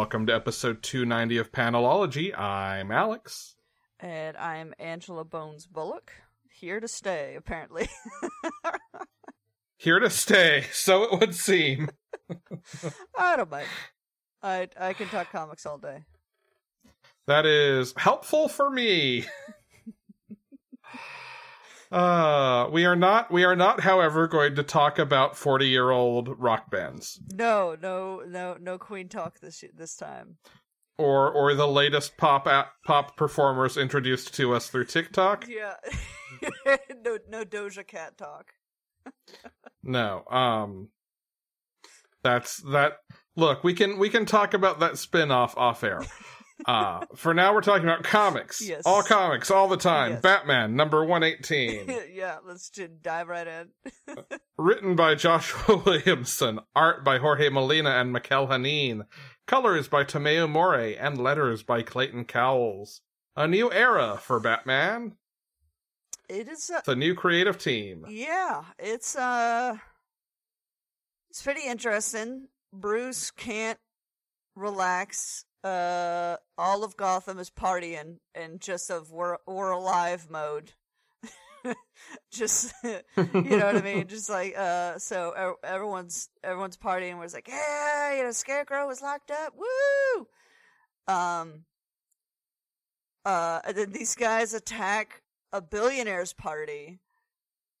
Welcome to episode 290 of Panelology. I'm Alex. And I'm Angela Bones Bullock, here to stay, apparently. Here to stay, so it would seem. I don't mind. I I can talk comics all day. That is helpful for me. Uh, we are not we are not however going to talk about 40-year-old rock bands No, no, no, no Queen talk this this time. or or the latest pop app, pop performers introduced to us through TikTok. Yeah, no, no Doja Cat talk. No. Um that's that look, we can we can talk about that spin-off off air. Uh for now we're talking about comics. Yes. All comics all the time. Yes. Batman number 118. yeah, let's just dive right in. Written by Joshua Williamson, art by Jorge Molina and Mikel Janín, colors by Tomeu Morey, and letters by Clayton Cowles. A new era for Batman. it is. Uh, It's a new creative team. yeah, it's uh, it's pretty interesting. Bruce can't relax. Uh, all of Gotham is partying and just of we're we're alive mode. just you know what I mean? Just like uh, so everyone's everyone's partying. We're like, yeah, you know, Scarecrow was locked up. Woo! Um. Uh, and then these guys attack a billionaire's party,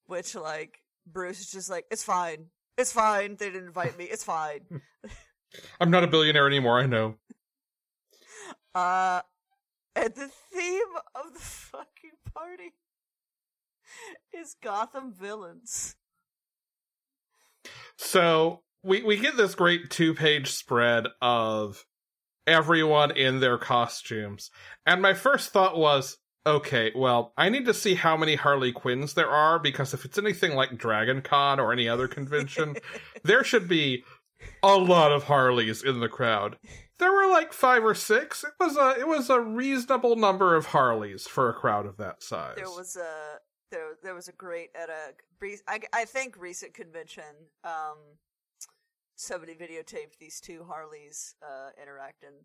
which like Bruce is just like, it's fine, it's fine. They didn't invite me. It's fine. I'm not a billionaire anymore, I know. Uh, and the theme of the fucking party is Gotham villains. So we we get this great two page spread of everyone in their costumes. And my first thought was, okay, well, I need to see how many Harley Quinns there are because if it's anything like Dragon Con or any other convention, there should be a lot of Harleys in the crowd. There were like five or six. It was a it was a reasonable number of Harleys for a crowd of that size. There was a there there was a great at a I, I think recent convention. Um, somebody videotaped these two Harleys uh, interacting,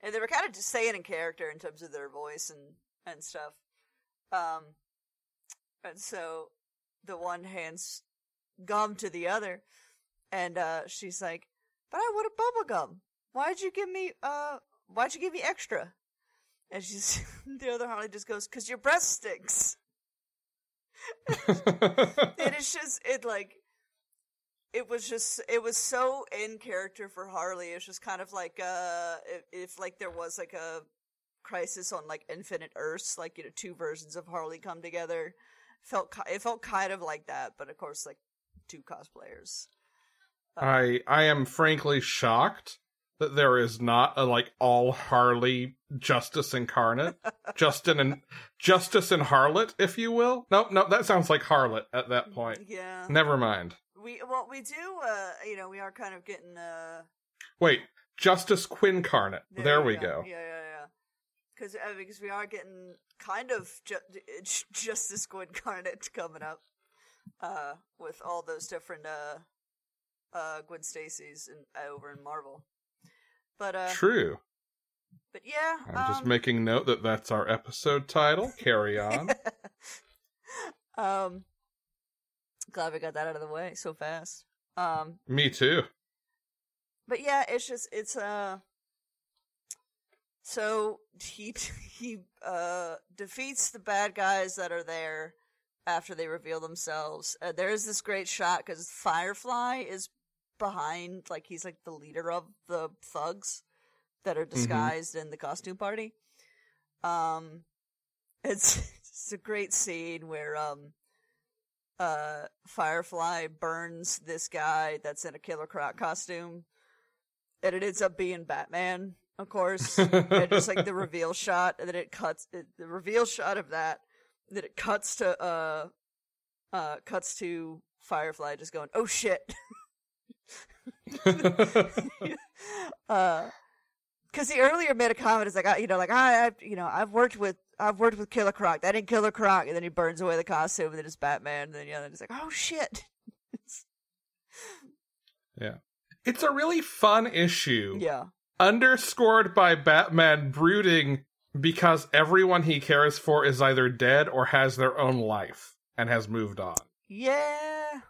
and they were kind of just saying in character in terms of their voice and and stuff. Um, and so the one hands gum to the other, and uh, she's like, "But I want a bubble gum. Why'd you give me uh? Why'd you give me extra?" And she's the other Harley just goes, "Cause your breath stinks." and it's just it like it was just it was so in character for Harley. It's just kind of like uh if, if like there was like a crisis on like Infinite Earths, like you know two versions of Harley come together. Felt it felt kind of like that, but of course like two cosplayers. I I am frankly shocked that there is not a like all Harley Justice incarnate, Justin and Justice and Harlot, if you will. No, no, that sounds like Harlot at that point. Yeah, Never mind. we well we do uh you know we are kind of getting uh Wait, Justice Quincarnate. There, we go. Yeah, yeah, yeah. Because uh, because we are getting kind of ju- ju- Justice Squid Incarnate coming up, uh, with all those different uh, uh, Gwen Stacy's in, over in Marvel. But uh, True. but yeah, I'm just um, making note that that's our episode title. Carry on. um, glad we got that out of the way so fast. Um, Me too. but yeah, it's just it's uh so he he uh defeats the bad guys that are there after they reveal themselves. Uh, there is this great shot because Firefly is behind, like he's like the leader of the thugs that are disguised in the costume party. Um, it's it's a great scene where um, uh, Firefly burns this guy that's in a Killer Croc costume, and it ends up being Batman, of course. and just like the reveal shot, and then it cuts it, the reveal shot of that. That it cuts to uh, uh, cuts to Firefly just going, "Oh shit." uh, because he earlier made a comment, it's like, I, you know, like I, I, you know, I've worked with, I've worked with Killer Croc. That didn't Killer Croc, and then he burns away the costume, and then it's Batman, and then yeah, then it's like, oh shit. yeah, it's a really fun issue. Yeah, underscored by Batman brooding because everyone he cares for is either dead or has their own life and has moved on. Yeah,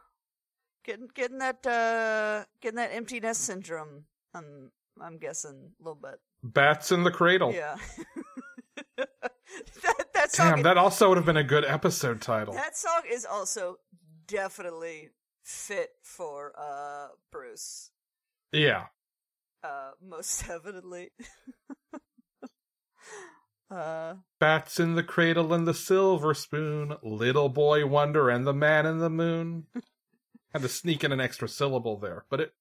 getting getting that uh getting that empty nest syndrome. I'm I'm guessing a little bit. Bats in the cradle. Yeah. that, that song Damn, that also would have been a good episode title. That song is also definitely fit for uh Bruce. Yeah. Uh most evidently. Uh, Bats in the cradle and the silver spoon, little boy wonder and the man in the moon. Had to sneak in an extra syllable there, but it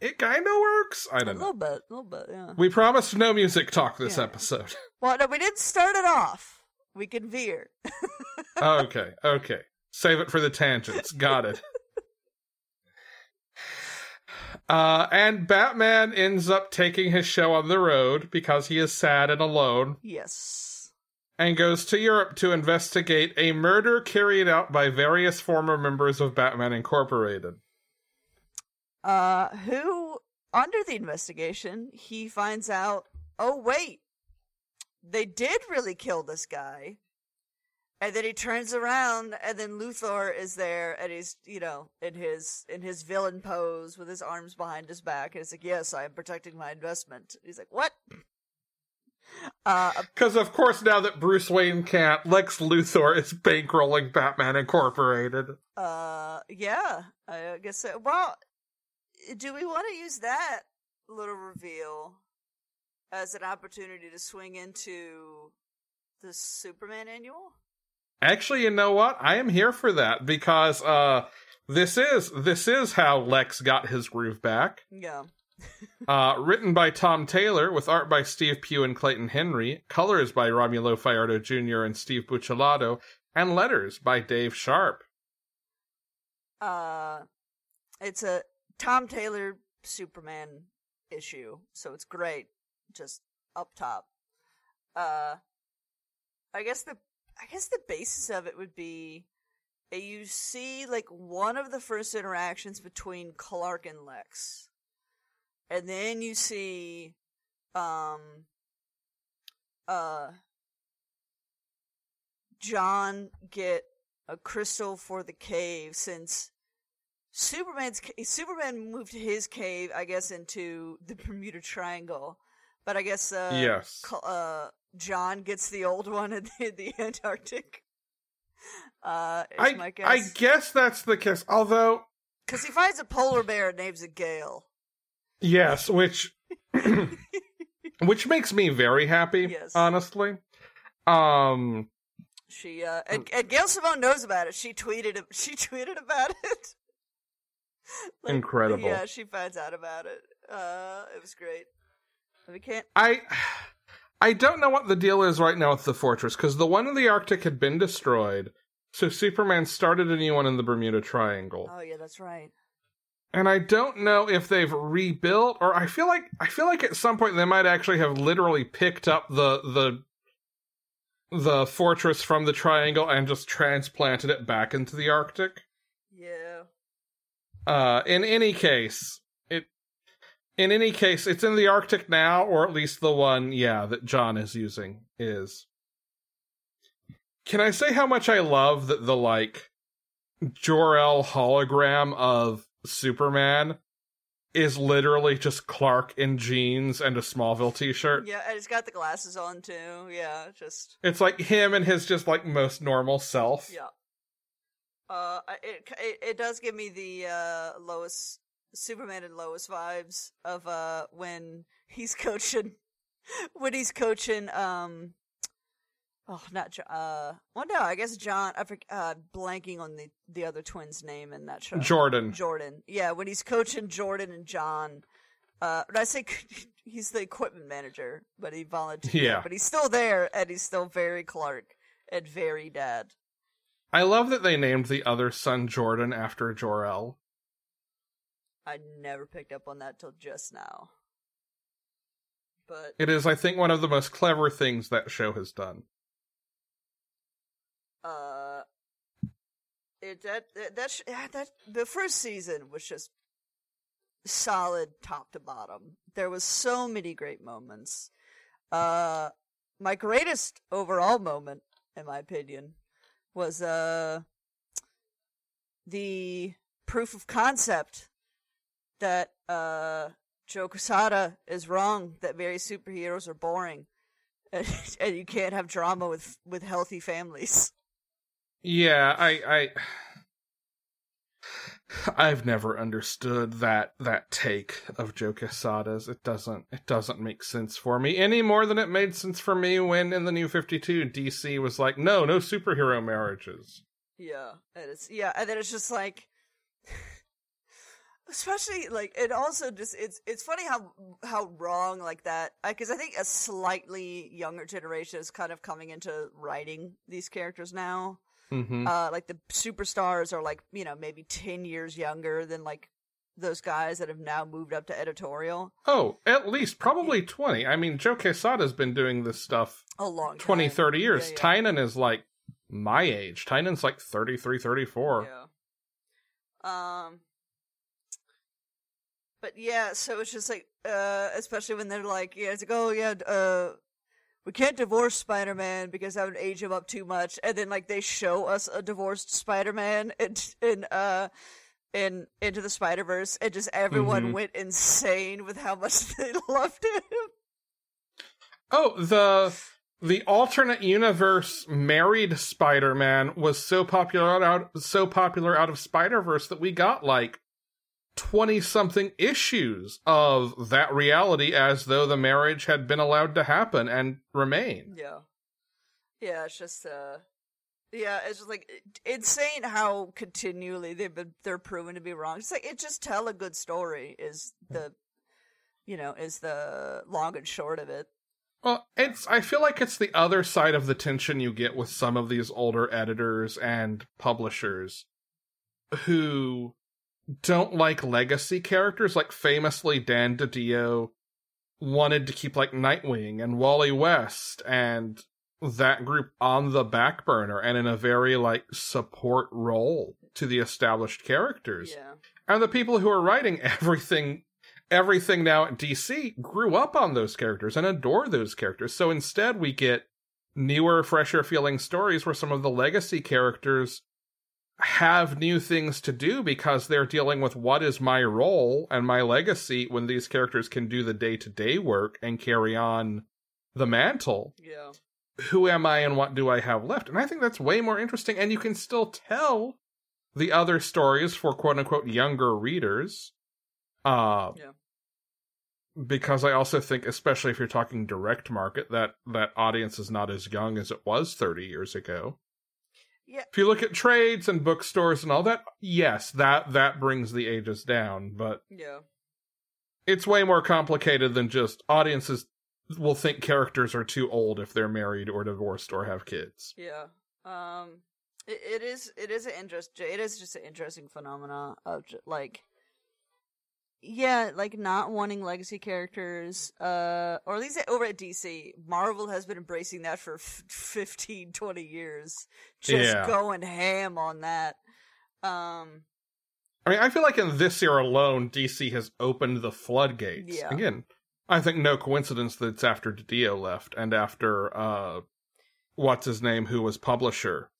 it kind of works. I don't know. A little bit, a little bit, yeah. We promised no music talk this yeah. episode. Well, no, we didn't start it off. We can veer. okay, okay. Save it for the tangents. Got it. Uh, and Batman ends up taking his show on the road because he is sad and alone. Yes. And goes to Europe to investigate a murder carried out by various former members of Batman Incorporated. Uh, who, under the investigation, he finds out, oh, wait, they did really kill this guy. And then he turns around, and then Luthor is there, and he's, you know, in his in his villain pose with his arms behind his back, and he's like, "Yes, I am protecting my investment." He's like, "What?" Because uh, of course, now that Bruce Wayne can't, Lex Luthor is bankrolling Batman Incorporated. Uh, yeah, I guess. So. Well, do we want to use that little reveal as an opportunity to swing into the Superman annual? Actually, you know what? I am here for that because uh this is this is how Lex got his groove back. Yeah. Uh written by Tom Taylor with art by Steve Pugh and Clayton Henry, colors by Romulo Fajardo Jr. and Steve Buccellato, and letters by Dave Sharpe. Uh it's a Tom Taylor Superman issue, so it's great. Just up top. Uh I guess the I guess the basis of it would be you see like one of the first interactions between Clark and Lex. And then you see um uh John get a crystal for the cave since Superman's Superman moved his cave, I guess, into the Bermuda Triangle, but I guess uh, yes, uh, John gets the old one in the, the Antarctic. Uh, I guess. I guess that's the case. Although, because he finds a polar bear and names it Gail. Yes, which which makes me very happy. Yes. honestly. Um, she uh, and, and Gail Simone knows about it. She tweeted. She tweeted about it. like, Incredible. Yeah, she finds out about it. Uh, it was great. We can't. I. I don't know what the deal is right now with the fortress because the one in the Arctic had been destroyed, so Superman started a new one in the Bermuda Triangle. Oh yeah, that's right. And I don't know if they've rebuilt or I feel like I feel like at some point they might actually have literally picked up the the the fortress from the triangle and just transplanted it back into the Arctic. Yeah. Uh in any case, it in any case, it's in the Arctic now, or at least the one, yeah, that John is using is. Can I say how much I love that the like Jor-El hologram of Superman is literally just Clark in jeans and a Smallville t-shirt. Yeah, and he's got the glasses on too. Yeah, just It's like him and his just like most normal self. Yeah. Uh, it it, it does give me the uh Lois Superman and Lois vibes of uh when he's coaching when he's coaching um Oh, not John. Uh, well, no, I guess John. I forget, uh, blanking on the the other twin's name in that show. Jordan. Jordan. Yeah, when he's coaching Jordan and John. Uh, I say he's the equipment manager, but he volunteered. Yeah. But he's still there, and he's still very Clark and very dad. I love that they named the other son Jordan after Jor-El. I never picked up on that till just now. But It is, I think, one of the most clever things that show has done. Uh, it that that that, the first season was just solid top to bottom. There was so many great moments. Uh, my greatest overall moment, in my opinion, was uh the proof of concept that uh Joe Quesada is wrong that very superheroes are boring. And, and you can't have drama with with healthy families. Yeah, I, I, I've never understood that that take of Joe Quesada's. It doesn't, it doesn't make sense for me any more than it made sense for me when in the New Fifty Two DC was like, no, no superhero marriages. Yeah, and it's yeah, and then it's just like, especially like it also just it's it's funny how how wrong like that because I think a slightly younger generation is kind of coming into writing these characters now. Hmm Uh, like the superstars are like you know maybe ten years younger than like those guys that have now moved up to editorial Oh, at least probably twenty. I mean, Joe Quesada's been doing this stuff a long time. 20, 30 years. Yeah, yeah. Tynion is like my age. Tynion's like 33, 34. Yeah. Um. But yeah, so it's just like, uh, especially when they're like, yeah, it's like, oh yeah, uh, we can't divorce Spider-Man because that would age him up too much, and then like they show us a divorced Spider-Man in in uh in into the Spider Verse, and just everyone Mhm. went insane with how much they loved him. Oh, the the alternate universe married Spider-Man was so popular out so popular out of Spider-Verse that we got like 20 something issues of that reality as though the marriage had been allowed to happen and remain. Yeah. Yeah, it's just uh yeah, it's just like insane how continually they've been they're proven to be wrong. It's like it just tell a good story is the you know, is the long and short of it. Well, it's I feel like it's the other side of the tension you get with some of these older editors and publishers who don't like legacy characters like famously Dan DiDio wanted to keep like Nightwing and Wally West and that group on the back burner and in a very like support role to the established characters. Yeah. And the people who are writing everything everything now at DC grew up on those characters and adore those characters. So instead we get newer, fresher feeling stories where some of the legacy characters have new things to do because they're dealing with what is my role and my legacy when these characters can do the day-to-day work and carry on the mantle Yeah. who am I and what do I have left? And I think that's way more interesting. And you can still tell the other stories for quote unquote younger readers. Uh, Yeah. Because I also think, especially if you're talking direct market, that that audience is not as young as it was 30 years ago. Yeah. If you look at trades and bookstores and all that, yes, that that brings the ages down, but Yeah. it's way more complicated than just audiences will think characters are too old if they're married or divorced or have kids. Yeah. Um it, it is it is an interest it is just an interesting phenomena of like yeah, like not wanting legacy characters uh or at least over at DC, Marvel has been embracing that for f- 15 20 years. Just Yeah. going ham on that. Um I mean, I feel like in this year alone, DC has opened the floodgates. Yeah. Again, I think no coincidence that it's after DiDio left and after uh, what's his name, who was publisher,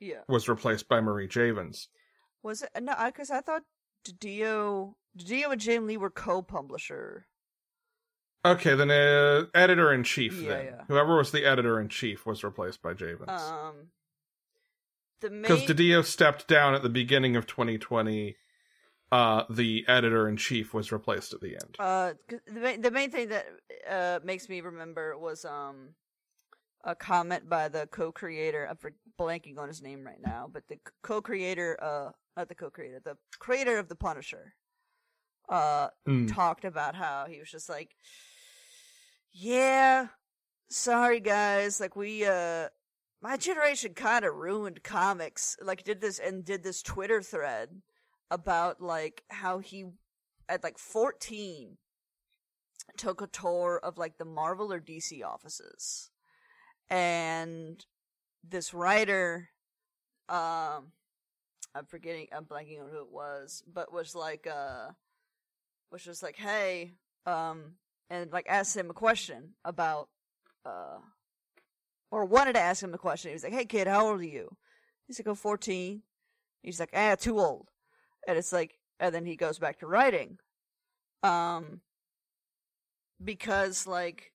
yeah. was replaced by Marie Javins. Was it no, cuz I thought Dio Dio and James Lee were co-publisher. Okay, then uh, editor in chief. Yeah, then yeah. whoever was the editor in chief was replaced by Javins Um the because main DiDio stepped down at the beginning of 2020. Uh, the editor in chief was replaced at the end. Uh, the main, the main thing that uh makes me remember was um, a comment by the co-creator. I'm blanking on his name right now, but the co-creator, uh, not the co-creator, the creator of the Punisher, uh, Mm. talked about how he was just like, yeah, sorry guys, like we, uh, my generation kind of ruined comics. Like did this and did this Twitter thread about like how he at like 14 took a tour of like the Marvel or DC offices. And this writer um I'm forgetting I'm blanking on who it was, but was like uh was just like, "Hey, um and like asked him a question about uh or wanted to ask him a question. He was like, "Hey kid, how old are you?" He's like, "Oh, 14." He's like, "Ah, too old." And it's like and then he goes back to writing. Um because like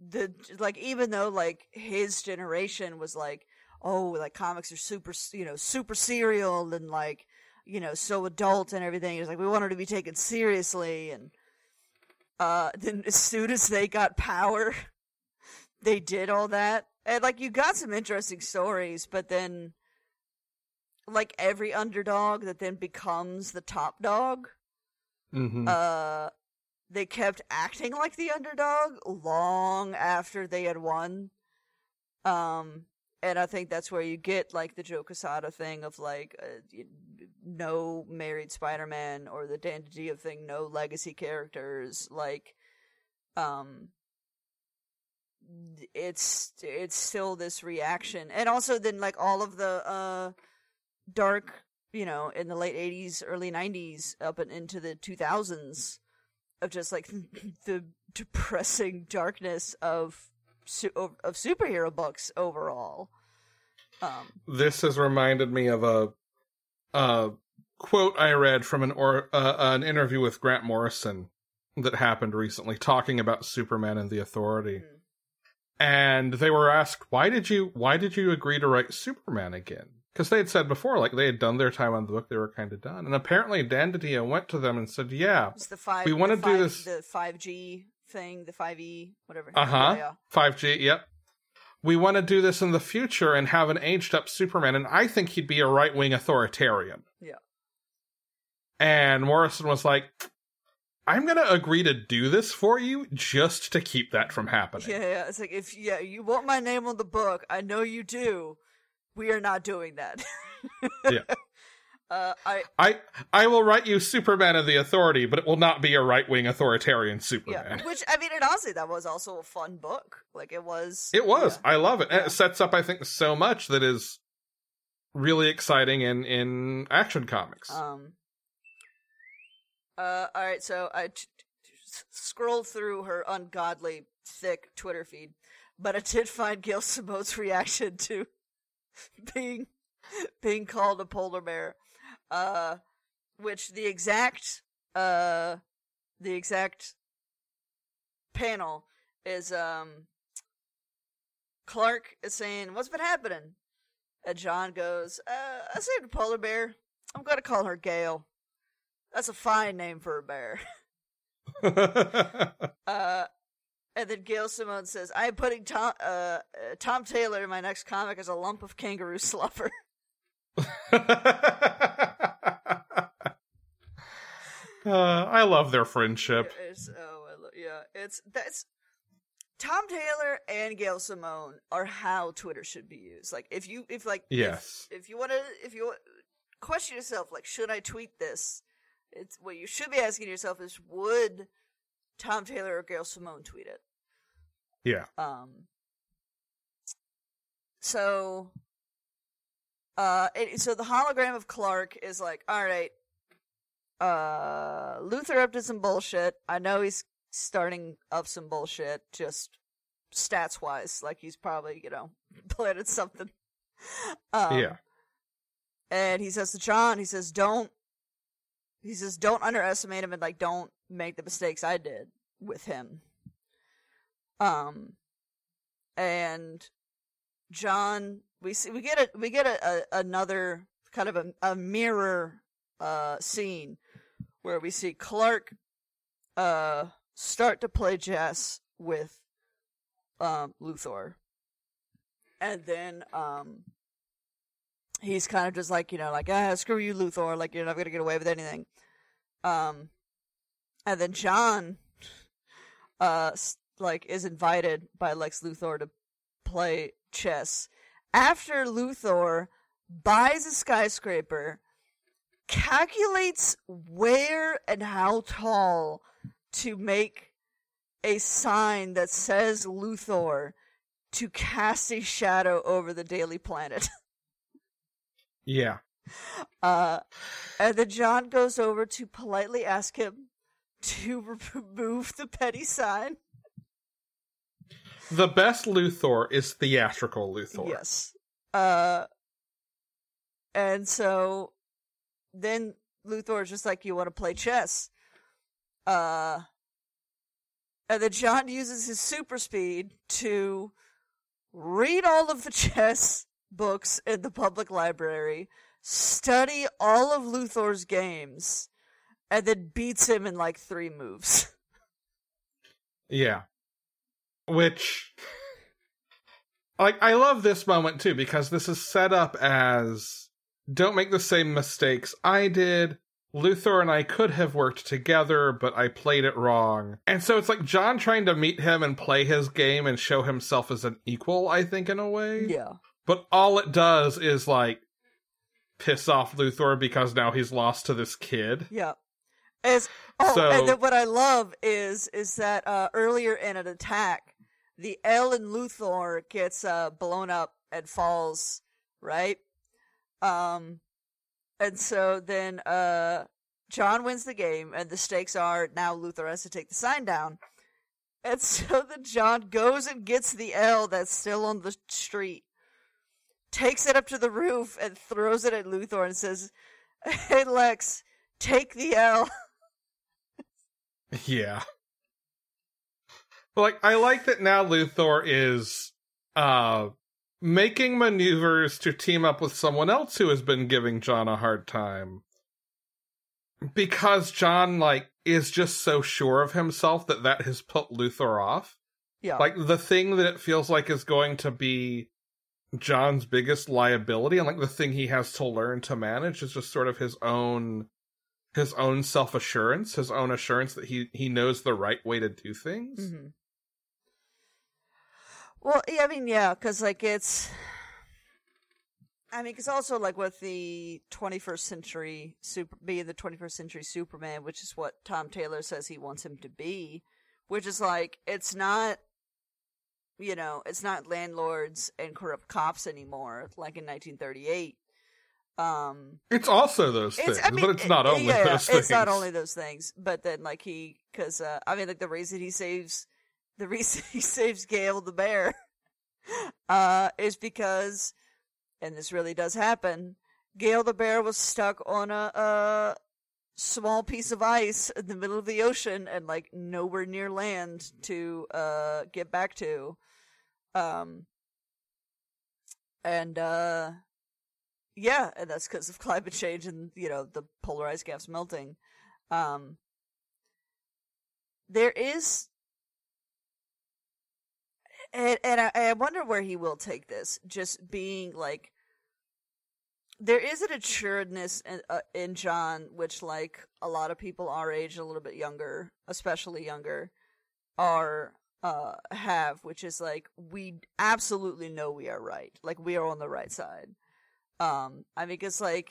the like even though like his generation was like oh like comics are super you know super serial and like you know so adult and everything. It's like we wanted to be taken seriously and uh then as soon as they got power they did all that. And like you got some interesting stories but then like every underdog that then becomes the top dog hmm uh they kept acting like the underdog long after they had won. Um and i think that's where you get like the joe quesada thing of like uh, no married spider-man or the dan DiDio thing no legacy characters like um it's it's still this reaction. And also then like all of the uh dark you know in the late 80s early 90s up and into the 2000s of just like the depressing darkness of of, of superhero books overall um This has reminded me of a, a quote I read from an or uh, an interview with Grant Morrison that happened recently, talking about Superman and the Authority. Mhm. And they were asked, "Why did you Why did you agree to write Superman again?" Because they had said before, like they had done their time on the book, they were kind of done. And apparently, Dan DiDio went to them and said, "Yeah, the five We wanna do this- the 5g thing the 5e whatever Uh huh. 5G, yep. We want to do this in the future and have an aged up Superman, and I think he'd be a right wing authoritarian. Yeah. And Morrison was like, I'm going to agree to do this for you just to keep that from happening. yeah yeah it's like if yeah you want my name on the book i know you do we are not doing that Yeah. Uh i I I will write you Superman of the Authority, but it will not be a right wing authoritarian Superman. yeah which i mean and honestly that was also a fun book like it was It was. yeah. I love it. And Yeah. It sets up, I think, so much that is really exciting in in action comics. Um. Uh. All right. So I t- t- s- scrolled through her ungodly thick Twitter feed, but I did find Gail Simone's reaction to being being called a polar bear. Uh, which the exact uh the exact panel is um Clark is saying, "What's been happening?" And John goes, uh, "I saved a polar bear. I'm gonna call her Gail. That's a fine name for a bear." Uh, and then Gail Simone says, "I am putting Tom uh, uh, Tom Taylor in my next comic as a lump of kangaroo sluffer." Uh, I love their friendship. It's, oh, lo- yeah, it's that's Tom Taylor and Gail Simone are how Twitter should be used. Like, if you if like if- Yes. if, you want to if you question yourself, like, should I tweet this? It's what you should be asking yourself is, would Tom Taylor or Gail Simone tweet it? Yeah. Um. So, uh, it, so the hologram of Clark is like, all right, uh, Luthor up to some bullshit. I know he's starting up some bullshit, just stats wise. Like he's probably, you know, planted something. Um, yeah. and he says to John, he says, "Don't." He says, "Don't underestimate him, and like, don't make the mistakes I did with him." Um, and John, we see we get a we get a, a another kind of a, a mirror uh scene where we see Clark uh start to play chess with um Luthor. And then um he's kind of just like you know like ah screw you Luthor like you're not gonna get away with anything. Um and then John uh like is invited by Lex Luthor to play chess. After Luthor buys a skyscraper calculates where and how tall to make a sign that says Luthor to cast a shadow over the Daily Planet. Yeah. Uh, and then John goes over to politely ask him to remove the petty sign. The best Luthor is theatrical Luthor. Yes. Uh, and so then Luthor is just like, "You want to play chess?" Uh, and then John uses his super speed to read all of the chess books in the public library, study all of Luthor's games, and then beats him in like three moves. Yeah. Which like I love this moment too because this is set up as don't make the same mistakes I did. Luthor and I could have worked together, but I played it wrong. And so it's like John trying to meet him and play his game and show himself as an equal, I think, in a way. yeah. But all it does is like piss off Luthor because now he's lost to this kid. Yeah. As oh, So- and then what I love is is that uh, earlier in an attack, the L in Luthor gets uh, blown up and falls, right? Um, and so then uh, John wins the game, and the stakes are now Luthor has to take the sign down. And so then John goes and gets the L that's still on the street, takes it up to the roof, and throws it at Luthor and says, "Hey Lex, take the L." Yeah. Like I like that now Luthor is uh making maneuvers to team up with someone else who has been giving John a hard time. Because John like is just so sure of himself that that has put Luthor off. Yeah. Like the thing that it feels like is going to be John's biggest liability and like the thing he has to learn to manage is just sort of his own his own self-assurance, his own assurance that he he knows the right way to do things. hmm Well, yeah, I mean, yeah, because like it's, I mean, because also like with the 21st century super being the 21st century Superman, which is what Tom Taylor says he wants him to be, which is like it's not, you know, it's not landlords and corrupt cops anymore, like in 1938. Um, It's also those things, I mean, but it's not only yeah, those things. It's not only those things, but then like he, because uh, I mean, like the reason he saves, the reason he saves Gail the bear, uh, is because, and this really does happen. Gail the bear was stuck on a, a small piece of ice in the middle of the ocean and like nowhere near land to uh get back to, um, and uh yeah, and that's because of climate change and you know the polarized gas melting. Um, there is, and and I, I wonder where he will take this. Just being like, there is an assuredness in, uh, in John, which like a lot of people our age, a little bit younger, especially younger, are uh have, which is like we absolutely know we are right, like we are on the right side. Um, I mean, it's like,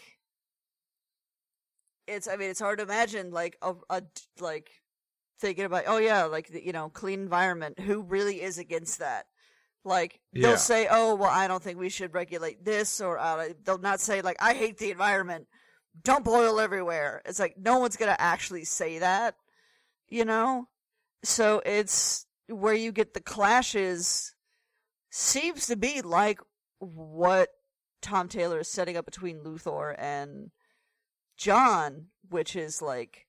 it's, I mean, it's hard to imagine, like, a, a like, thinking about, oh yeah, like, the, you know, clean environment. Who really is against that? Like, Yeah. they'll say, oh, well, I don't think we should regulate this, or uh, they'll not say, like, I hate the environment. Dump oil everywhere. It's like, no one's gonna actually say that, you know? So it's where you get the clashes seems to be like what Tom Taylor is setting up between Luthor and John, which is like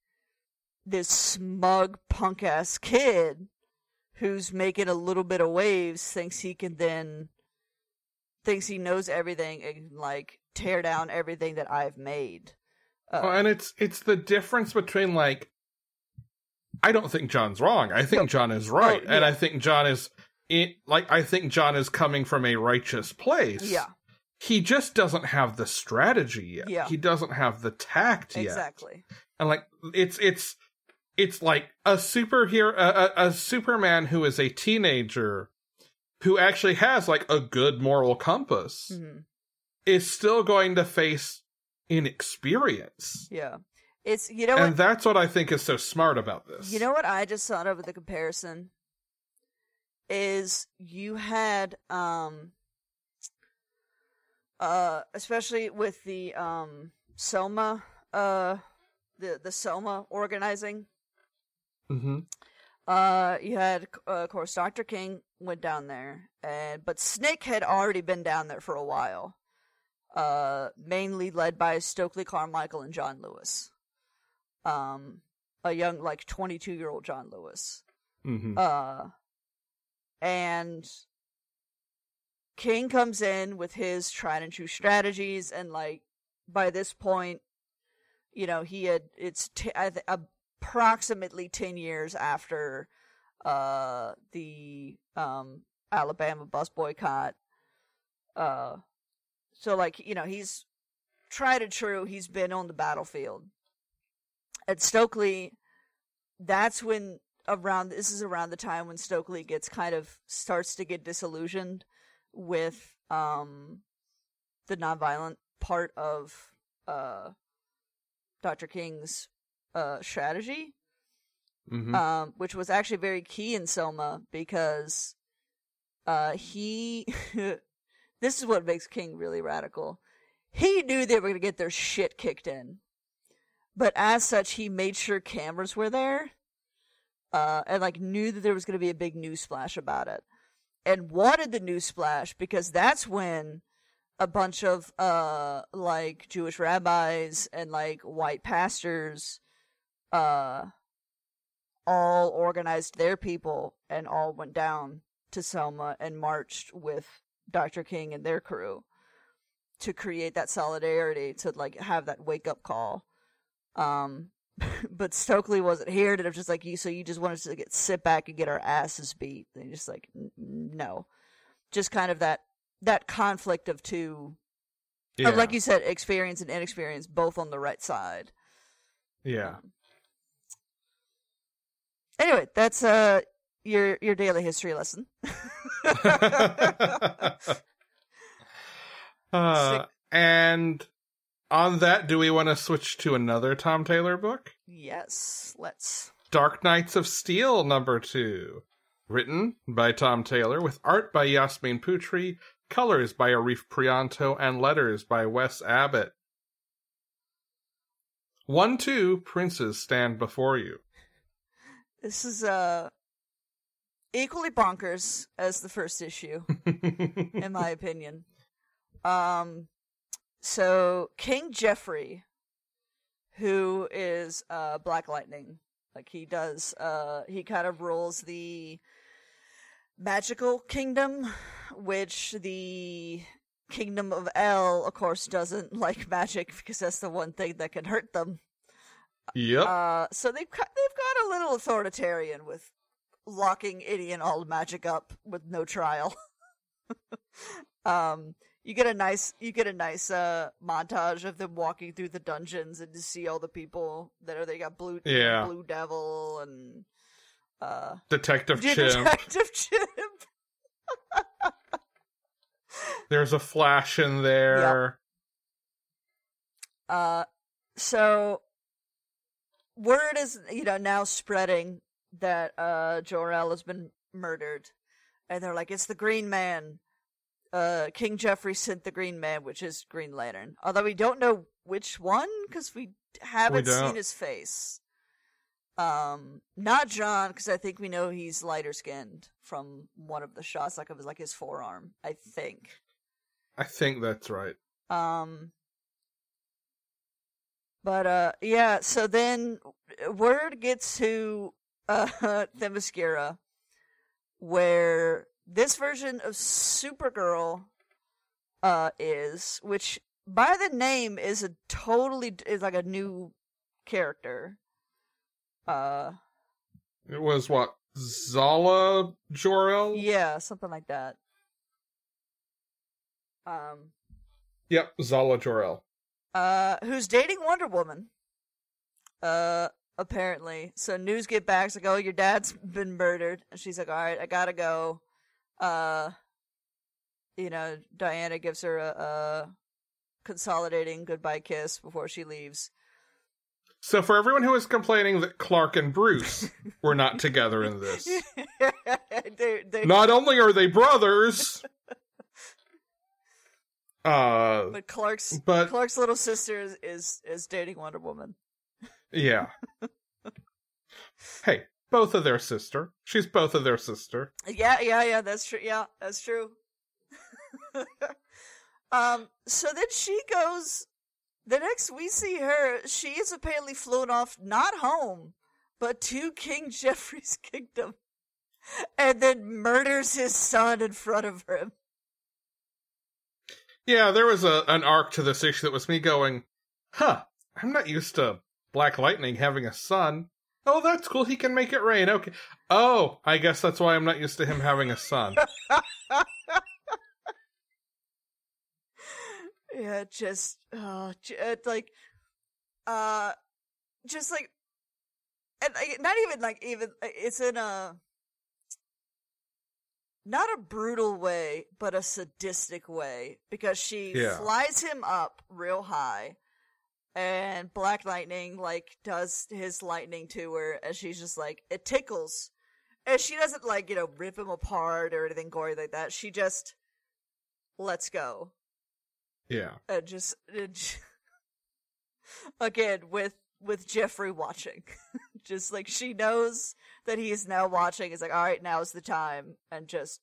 this smug punk ass kid who's making a little bit of waves, thinks he can then thinks he knows everything and like tear down everything that I've made. Uh, Well, and it's it's the difference between like I don't think John's wrong. I think No. John is right, Oh, and. I think John is it like I think John is coming from a righteous place. Yeah, He just doesn't have the strategy yet. Yeah. He doesn't have the tact yet. exactly. And like it's it's it's like a superhero a, a, a Superman who is a teenager who actually has like a good moral compass hmm is still going to face inexperience. Yeah, it's you know and what that's what I think is so smart about this. you know what I just thought of with the comparison is you had um uh especially with the um Selma uh the the Selma organizing hmm Uh, you had, uh, of course, Doctor King went down there, and but SNCC had already been down there for a while. Uh, mainly led by Stokely Carmichael and John Lewis. Um, a young, like twenty-two year old John Lewis. hmm Uh, and King comes in with his tried and true strategies, and like by this point, you know, he had it's t- I th- approximately ten years after uh the um Alabama bus boycott. Uh, so like you know he's tried and true. He's been on the battlefield. At Stokely, that's when around this is around the time when Stokely gets kind of starts to get disillusioned with um the nonviolent part of uh Dr. King's uh strategy hmm um which was actually very key in Selma because uh he this is what makes King really radical. He knew they were going to get their shit kicked in. But as such, he made sure cameras were there uh, and like knew that there was going to be a big news splash about it, and wanted the news splash because that's when a bunch of uh like Jewish rabbis and like white pastors uh all organized their people and all went down to Selma and marched with Dr. King and their crew to create that solidarity to like have that wake up call. Um but Stokely wasn't here and was just like you so you just wanted to get sit back and get our asses beat. And just like no. Just kind of that that conflict of two Yeah. of, like you said, experience and inexperience both on the right side. yeah. Um, anyway, that's uh your your daily history lesson. uh, and on that, do we want to switch to another Tom Taylor book? yes, let's. Dark Knights of Steel number two. Written by Tom Taylor with art by Yasmine Putri, colors by Arif Prianto, and letters by Wes Abbott. One, two, princes stand before you. This is uh equally bonkers as the first issue, in my opinion. Um, so King Jeffrey, who is uh Black Lightning, like he does, uh, he kind of rules the magical kingdom, which the kingdom of El, of course, doesn't like magic because that's the one thing that can hurt them. Yep. Uh, so they've got, they've got a little authoritarian with locking any and all magic up with no trial. um, you get a nice you get a nice uh montage of them walking through the dungeons and to see all the people that are they got blue Yeah. blue devil and uh Detective Chimp. detective chimp. There's a flash in there. Uh, so word is, you know, now spreading that uh Jor-El has been murdered, and they're like, it's the Green Man. Uh, King Jeffrey sent the Green Man, which is Green Lantern. Although we don't know which one because we haven't don't. seen his face. Um, not John because I think we know he's lighter skinned from one of the shots, like of his like his forearm. I think. I think that's right. Um but uh yeah, so then word gets to uh Themyscira where this version of Supergirl uh is which by the name is a totally is like a new character. Uh It was what Zala Jor-El. Yeah, something like that. Um, Yep, Zala Jor-El. Uh, who's dating Wonder Woman. Uh, apparently. So news get back. It's like, oh, your dad's been murdered. And she's like, all right, I gotta go. Uh, you know, Diana gives her a, a consolidating goodbye kiss before she leaves. So for everyone who is complaining that Clark and Bruce were not together in this, they, they, not only are they brothers, uh, but Clark's but Clark's little sister is, is is dating Wonder Woman. yeah. hey, both of their sister. She's both of their sister. Yeah, yeah, yeah. That's true. Yeah, that's true. um. So then she goes. The next we see her, she is apparently flown off not home, but to King Jeffrey's kingdom, and then murders his son in front of him. Yeah, there was a an arc to this issue that was me going, huh, I'm not used to Black Lightning having a son. Oh, that's cool. He can make it rain. Okay. Oh, I guess that's why I'm not used to him having a son. yeah, just uh, j- uh, like, uh, just like, and like, not even like even it's in a not a brutal way, but a sadistic way because she Yeah. flies him up real high. And Black Lightning like does his lightning to her, and she's just like it tickles, and she doesn't like you know rip him apart or anything gory like that. She just lets go, Yeah. and just, and j- again with with Jeffrey watching, just like she knows that he is now watching. Is like, all right, now's the time, and just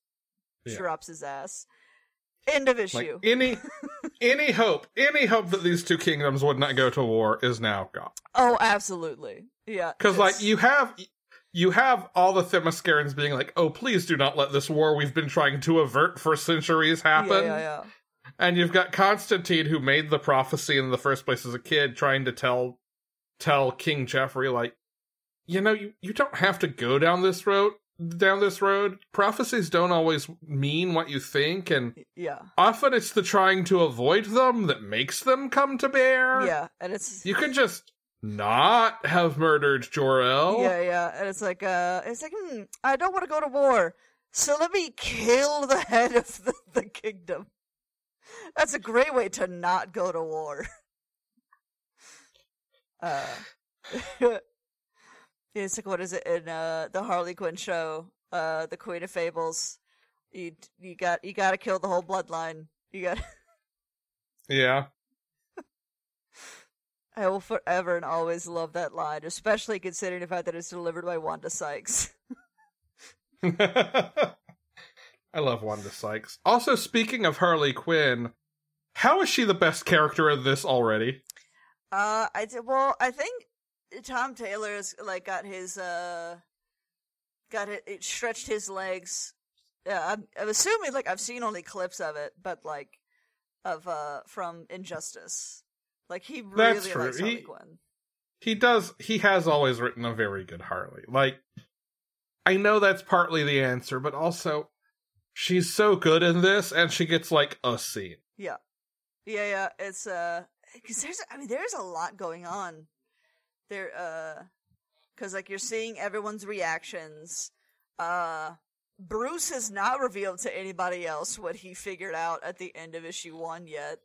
Yeah. drops his ass. End of issue. Like any any hope, any hope that these two kingdoms would not go to war is now gone. oh, absolutely, yeah. Because like you have you have all the Themyscirans being like, "Oh, please do not let this war we've been trying to avert for centuries happen." Yeah, yeah, yeah. And you've got Constantine who made the prophecy in the first place as a kid trying to tell tell King Jeffrey like, "You know, you you don't have to go down this road down this road. Prophecies don't always mean what you think and Yeah, often it's the trying to avoid them that makes them come to bear. yeah, and it's You could just not have murdered Jor-El. yeah, yeah, and it's like, uh, it's like, hmm, I don't want to go to war, so let me kill the head of the, the kingdom. That's a great way to not go to war. Uh, it's like what is it in uh the Harley Quinn show, uh, the Queen of Fables. You you got you got to kill the whole bloodline. You got. Yeah. I will forever and always love that line, especially considering the fact that it's delivered by Wanda Sykes. I love Wanda Sykes. Also, speaking of Harley Quinn, how is she the best character of this already? Uh, I did, well, I think Tom Taylor's like got his uh, got it, it stretched his legs. Yeah, I'm, I'm assuming like I've seen only clips of it, but like of uh from Injustice. Like he really That's true. likes Harley He- Quinn. He does, he has always written a very good Harley. Like, I know that's partly the answer, but also, she's so good in this, and she gets like a scene. Yeah, yeah, yeah. It's uh, because there's, I mean, there's a lot going on there. Uh, because like you're seeing everyone's reactions. Uh, Bruce has not revealed to anybody else what he figured out at the end of issue one yet.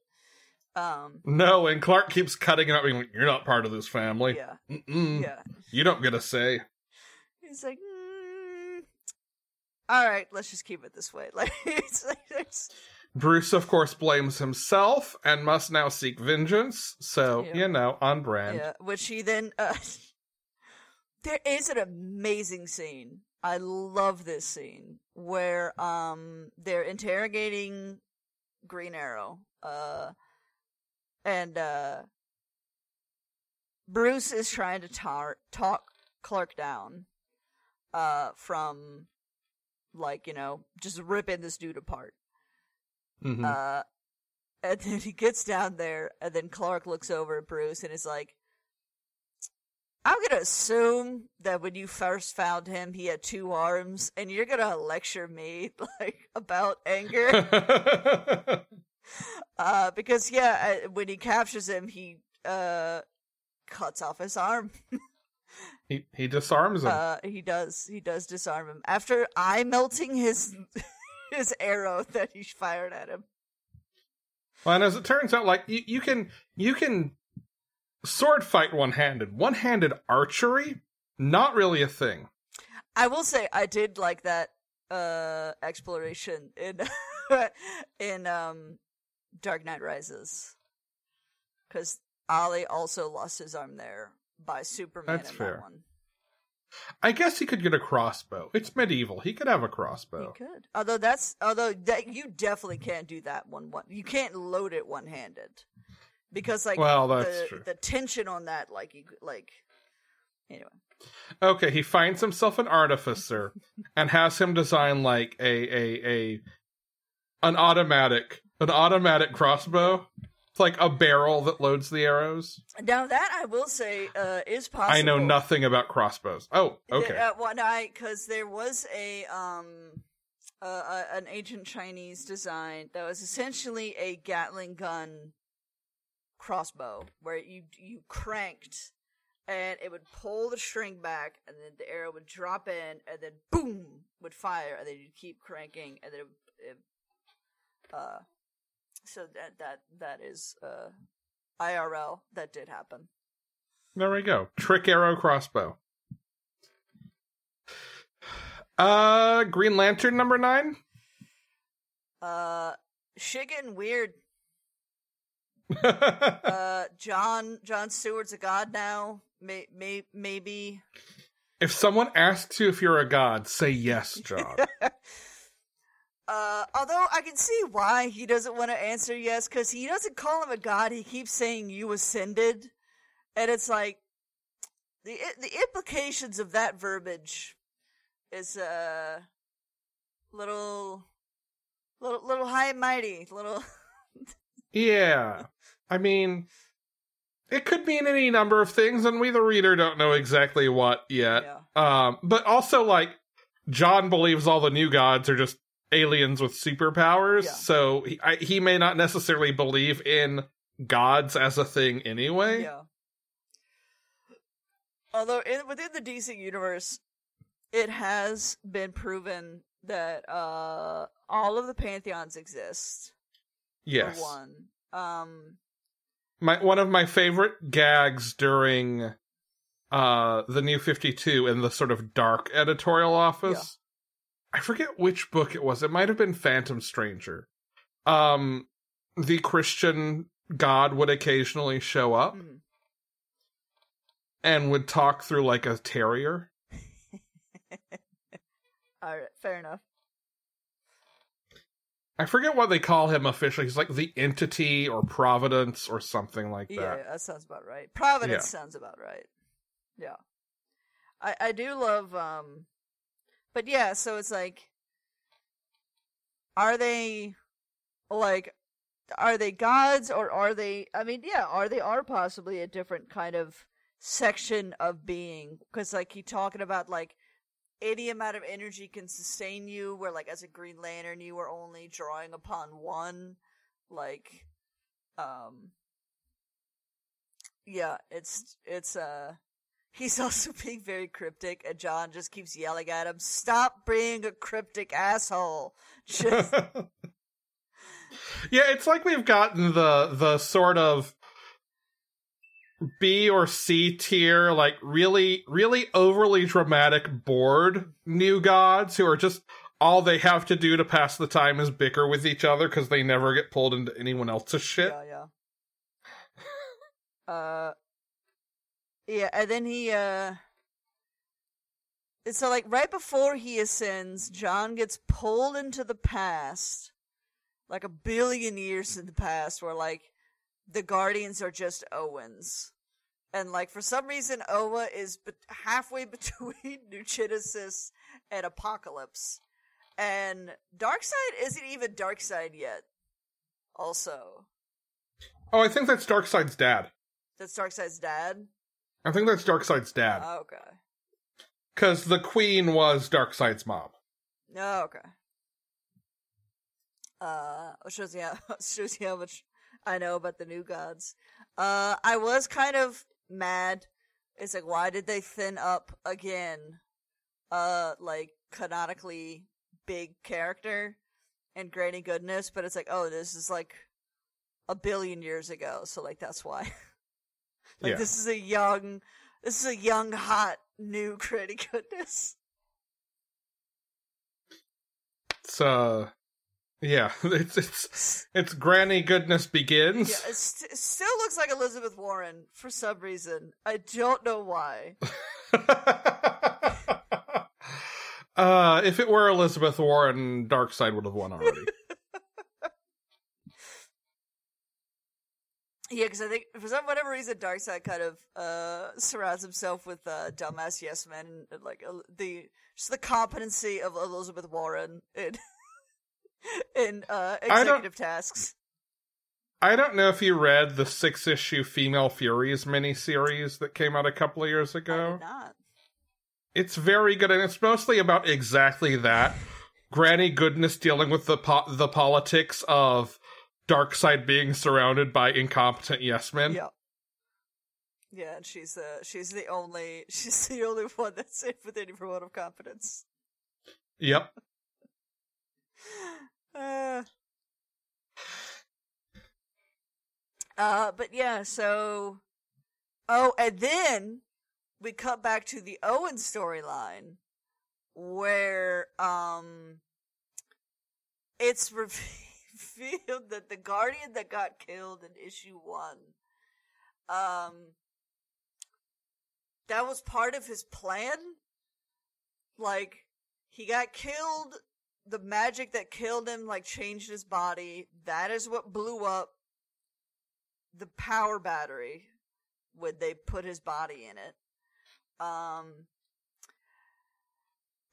Um, No, and Clark keeps cutting it up, being like, You're not part of this family. yeah, Mm-mm. yeah. You don't get a say. He's like, mm, all right, let's just keep it this way. Like, it's like, it's, Bruce, of course, blames himself and must now seek vengeance. So, Yeah. you know, on brand. Yeah, which he then. Uh, there is an amazing scene. I love this scene where um they're interrogating Green Arrow, uh, and uh, Bruce is trying to tar- talk Clark down, uh, from like you know just ripping this dude apart. Mhm. Uh, and then he gets down there, and then Clark looks over at Bruce and is like, I'm gonna assume that when you first found him, he had two arms, and you're gonna lecture me like about anger. uh, because yeah, when he captures him, he uh cuts off his arm. he he disarms him. Uh, he does. He does disarm him after eye melting his his arrow that he fired at him. Well, and as it turns out, like you, you can you can sword fight one handed. One handed archery, not really a thing. I will say I did like that uh exploration in in um Dark Knight Rises. Cuz Ollie also lost his arm there by Superman That's in fair. that one. I guess he could get a crossbow. It's medieval. He could have a crossbow. He could. Although that's although that you definitely can't do that one one. You can't load it one handed. Because like Well, that's the true. the tension on that like you like anyway. Okay, he finds himself an artificer and has him design like a a a an automatic an automatic crossbow. It's like a barrel that loads the arrows. Now that I will say uh is possible. I know nothing about crossbows. Oh, okay. Uh, one I because there was a um uh, uh, an ancient Chinese design that was essentially a Gatling gun crossbow where you you cranked and it would pull the string back and then the arrow would drop in and then boom would fire and then you'd keep cranking and then it, it uh so that that that is uh IRL that did happen. There we go. Trick arrow crossbow. Uh Green Lantern number 9? Uh Shiggin weird uh John John Stewart's a god now. May, may maybe if someone asks you if you're a god, say yes, John. uh although I can see why he doesn't want to answer yes cuz he doesn't call him a god. He keeps saying you ascended. And it's like the the implications of that verbiage is uh little little little high and mighty, little yeah. I mean, it could mean any number of things, and we, the reader, don't know exactly what yet. yeah. Um, but also, like, John believes all the new gods are just aliens with superpowers, Yeah. so he, I, he may not necessarily believe in gods as a thing anyway. Yeah. Although in, within the DC universe, it has been proven that uh, all of the pantheons exist. Yes. One, um, my one of my favorite gags during uh the new 52 in the sort of dark editorial office i forget which book it was it might have been phantom stranger um the christian god would occasionally show up mhm. and would talk through like a terrier all right, fair enough. i forget what they call him officially he's like the entity or providence or something like that Yeah, that sounds about right. Providence Yeah. sounds about right. Yeah, I I do love um, but yeah, so it's like, are they like, are they gods or are they? I mean, yeah, are they are possibly a different kind of section of being because like you talking about like any amount of energy can sustain you where like as a green lantern you are only drawing upon one like um yeah it's it's uh he's also being very cryptic and john just keeps yelling at him stop being a cryptic asshole just yeah, it's like we've gotten the the sort of B or C tier, like really, really overly dramatic, bored new gods who are just all they have to do to pass the time is bicker with each other because they never get pulled into anyone else's shit. Yeah, yeah. uh, yeah, and then he, uh, so like right before he ascends, John gets pulled into the past, like a billion years in the past, where like the Guardians are just Oans. And like for some reason, Oa is be- halfway between New Genesis and Apokolips, and Darkseid isn't even Darkseid yet. Also, Oh, I think that's Darkseid's dad. that's Darkseid's dad. I think that's Darkseid's dad. Okay. Because the queen was Darkseid's mom. Oh, okay. Uh, shows you how shows you how much I know about the new gods. Uh, I was kind of mad. It's like, why did they thin up again? Uh, like canonically big character and Granny Goodness, but it's like, oh, this is like a billion years ago, so like that's why. like Yeah. this is a young, this is a young, hot, new Granny Goodness. It's uh, yeah, it's it's it's Granny Goodness begins. Yeah, it, st- it still looks like Elizabeth Warren for some reason. I don't know why. uh, if it were Elizabeth Warren, Darkseid would have won already. Yeah, because I think for some whatever reason, Darkseid kind of uh, surrounds himself with uh, dumbass yes men, and, like uh, the just the competency of Elizabeth Warren in in uh, I executive tasks. I don't know if you read the six issue Female Furies miniseries that came out a couple of years I ago. did not. It's very good, and it's mostly about exactly that. Granny Goodness dealing with the po- the politics of Darkseid being surrounded by incompetent yes men. Yeah. Yeah, and she's uh she's the only she's the only one that's safe with any vote of competence. Yep. Uh, uh, but yeah, so oh, and then we cut back to the Oan storyline where um it's revealed that the guardian that got killed in issue 1 um that was part of his plan? Like he got killed the magic that killed him like changed his body. That is what blew up the power battery when they put his body in it. Um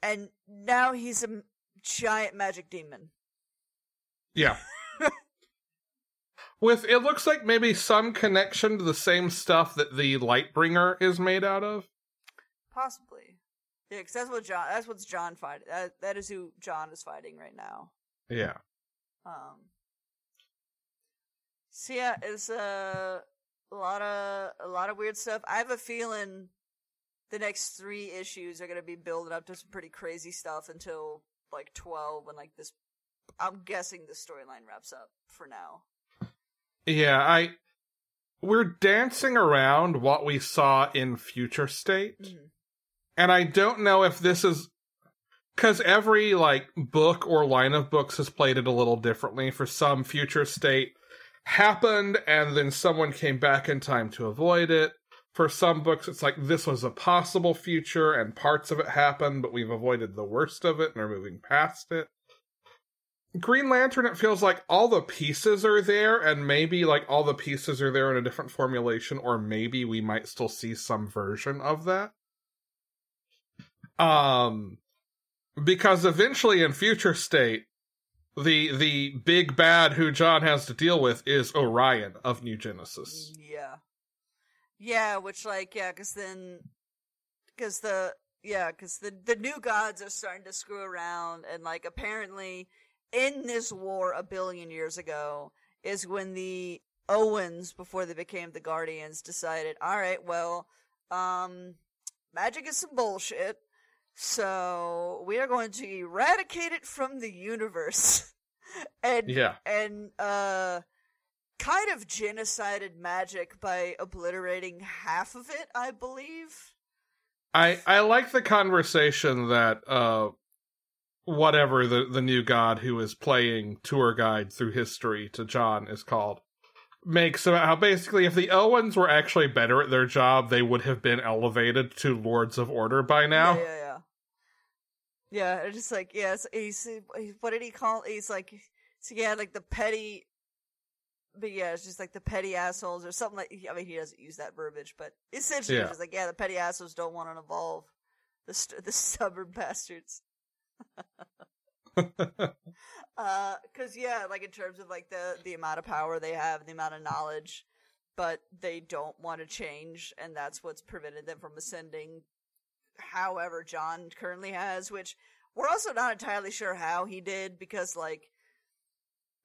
and now he's a giant magic demon Yeah. With it looks like maybe some connection to the same stuff that the Lightbringer is made out of. possibly yeah because that's what john that's what's john fighting that, that is who john is fighting right now Yeah. Um. So yeah, it's uh, a lot of a lot of weird stuff. I have a feeling the next three issues are gonna be building up to some pretty crazy stuff until like twelve, when like this. I'm guessing the storyline wraps up for now. Yeah, I we're dancing around what we saw in Future State. Mhm. And I don't know if this is because every like book or line of books has played it a little differently. For some, future state happened, and then someone came back in time to avoid it. For some books, it's like this was a possible future, and parts of it happened, but we've avoided the worst of it and are moving past it. Green Lantern, it feels like all the pieces are there, and maybe like all the pieces are there in a different formulation, or maybe we might still see some version of that. Um, because eventually in future state, the the big bad who John has to deal with is Orion of New Genesis. Yeah, yeah, which like yeah, because then because the yeah, because the the new gods are starting to screw around, and like apparently in this war a billion years ago is when the Oans, before they became the Guardians, decided, all right, well, um, magic is some bullshit. So we are going to eradicate it from the universe, and Yeah. and uh, kind of genocided magic by obliterating half of it, I believe. I I like the conversation that uh whatever the the new god who is playing tour guide through history to John is called makes about how basically if the Oans were actually better at their job, they would have been elevated to Lords of Order by now. Yeah, yeah, yeah. Yeah, it's just like yes, he's he- what did he call? He's like, so yeah, like the petty. But yeah, it's just like the petty assholes or something like. I mean, he doesn't use that verbiage, but essentially, Yeah. it's just like yeah, the petty assholes don't want to evolve. The st- the stubborn bastards. Uh, cause yeah, like in terms of like the the amount of power they have, the amount of knowledge, but they don't want to change, and that's what's prevented them from ascending. However, John currently has, which we're also not entirely sure how he did because, like,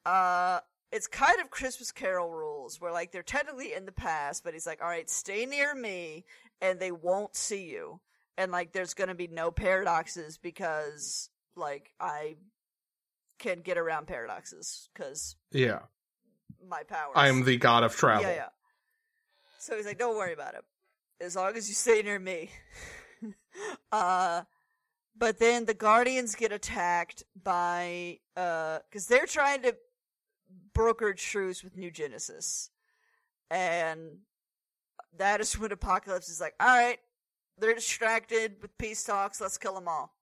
uh, it's kind of Christmas Carol rules where, like, they're technically in the past, but he's like, all right, stay near me, and they won't see you. And, like, there's gonna be no paradoxes because, like, I can get around paradoxes because Yeah. my powers. I am the god of travel. Yeah, yeah. So he's like, don't worry about it. As long as you stay near me. uh, but then the Guardians get attacked by, uh, cause they're trying to broker truce with New Genesis. And that is when Apokolips is like, alright, they're distracted with peace talks, let's kill them all.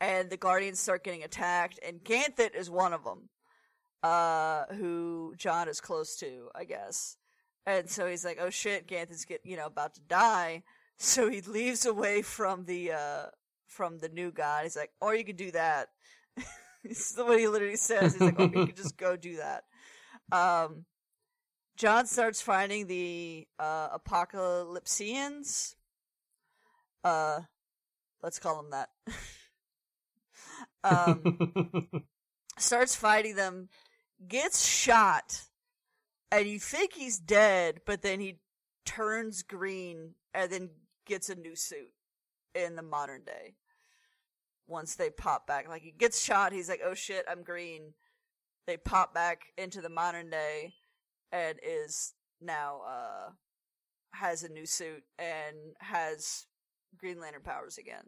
And the Guardians start getting attacked, and Ganthet is one of them uh, who John is close to, I guess. And so he's like, "Oh shit, Ganthet's get you know about to die." So he leaves away from the uh from the new god. He's like, "Or you could do that." this is what he literally says. He's like, "Or you could just go do that." Um, John starts finding the uh apocalypsians. Uh, let's call them that. um, starts fighting them, gets shot, and you think he's dead, but then he turns green and then gets a new suit in the modern day. Once they pop back, like he gets shot, he's like, "Oh shit, I'm green." They pop back into the modern day, and is now uh has a new suit and has Green Lantern powers again.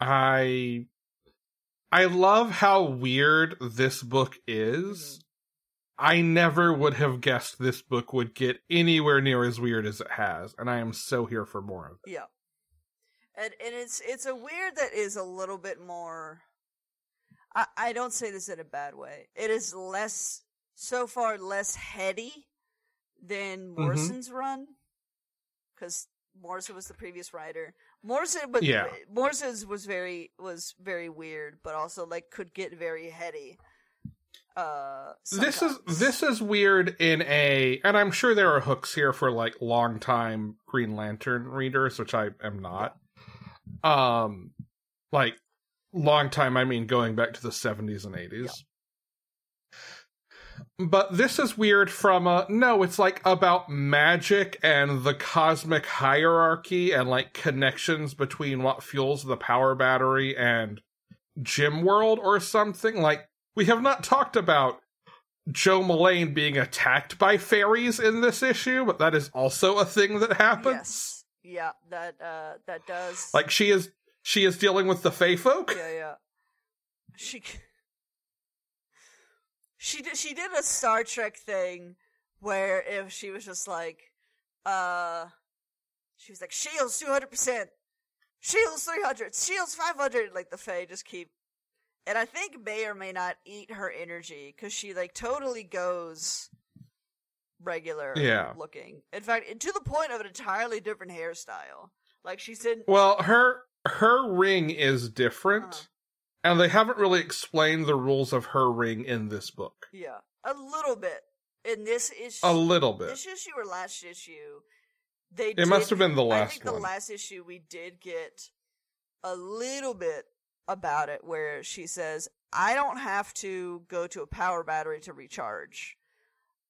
I I love how weird this book is. I never would have guessed this book would get anywhere near as weird as it has, and I am so here for more of it. Yeah. And and it's it's a weird that is a little bit more I, I don't say this in a bad way. It is less so far less heady than Morrison's run. Because Morrison was the previous writer. Morrison but Yeah. Morrison's was very was very weird, but also like could get very heady. Uh This is this is weird in a and I'm sure there are hooks here for like long time Green Lantern readers, which I am not. Um like long time I mean going back to the 70s and 80s. But this is weird from a no, it's like about magic and the cosmic hierarchy and like connections between what fuels the power battery and Gemworld or something. Like we have not talked about Jo Mullein being attacked by fairies in this issue, but that is also a thing that happens. Yes. Yeah, that uh that does Like she is she is dealing with the Fey folk. Yeah, yeah. She she did she did a Star Trek thing where if she was just like, uh, she was like shields two hundred percent, shields three hundred, shields five hundred. Like the Fey just keep, and I think may or may not eat her energy because she like totally goes regular Yeah. looking. In fact, to the point of an entirely different hairstyle. Like she's in Well, her her ring is different, Uh-huh. and they haven't really explained the rules of her ring in this book. Yeah, a little bit. In this issue, A little bit. this issue or last issue, they It must have been the last. I think the last issue we did get a little bit about it, where she says, "I don't have to go to a power battery to recharge.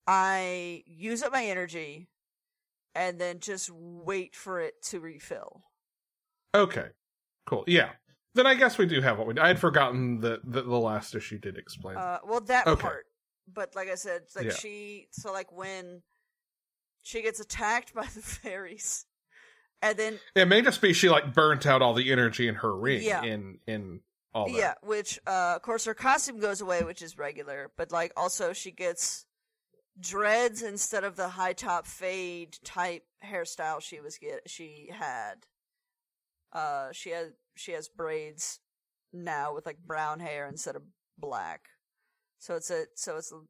I use up my energy, and then just wait for it to refill." Okay, cool. Yeah, then I guess we do have what we. I had forgotten that, that the last issue did explain. Uh, well, that Okay. part. But like I said, like Yeah. she, so like when she gets attacked by the fairies, and then it may just be she like burnt out all the energy in her ring Yeah. in in all that. yeah, which uh, of course her costume goes away, which is regular. But like also she gets dreads instead of the high top fade type hairstyle she was get she had. Uh, she has she has braids now with like brown hair instead of black. So it's a so it's a,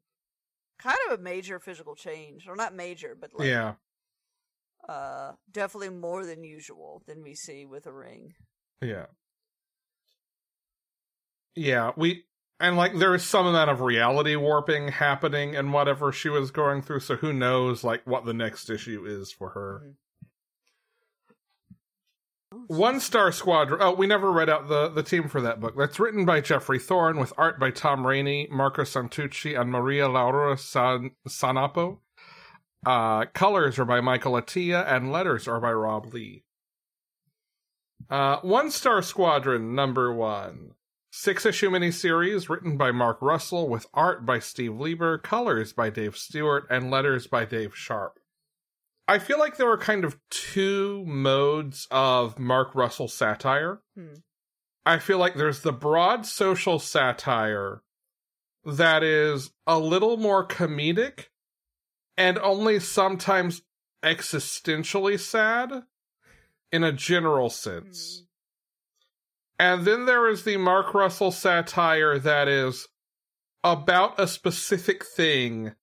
kind of a major physical change, or not major, but like yeah, uh, definitely more than usual than we see with a ring. yeah, yeah. We and like there is some amount of reality warping happening and whatever she was going through so who knows like what the next issue is for her Mhm. One star squadron. Oh we never read out the the team for that book. That's written by geoffrey thorne with art by tom raney marco santucci and maria laura San- sanapo. Uh colors are by michael atiyeh and letters are by rob leigh. Uh one star squadron number one. Six issue miniseries written by Mark Russell with art by Steve Lieber, colors by Dave Stewart, and letters by Dave Sharpe. I feel like there are kind of two modes of Mark Russell satire. Hmm. I feel like there's the broad social satire that is a little more comedic and only sometimes existentially sad in a general sense. Hmm. And then there is the Mark Russell satire that is about a specific thing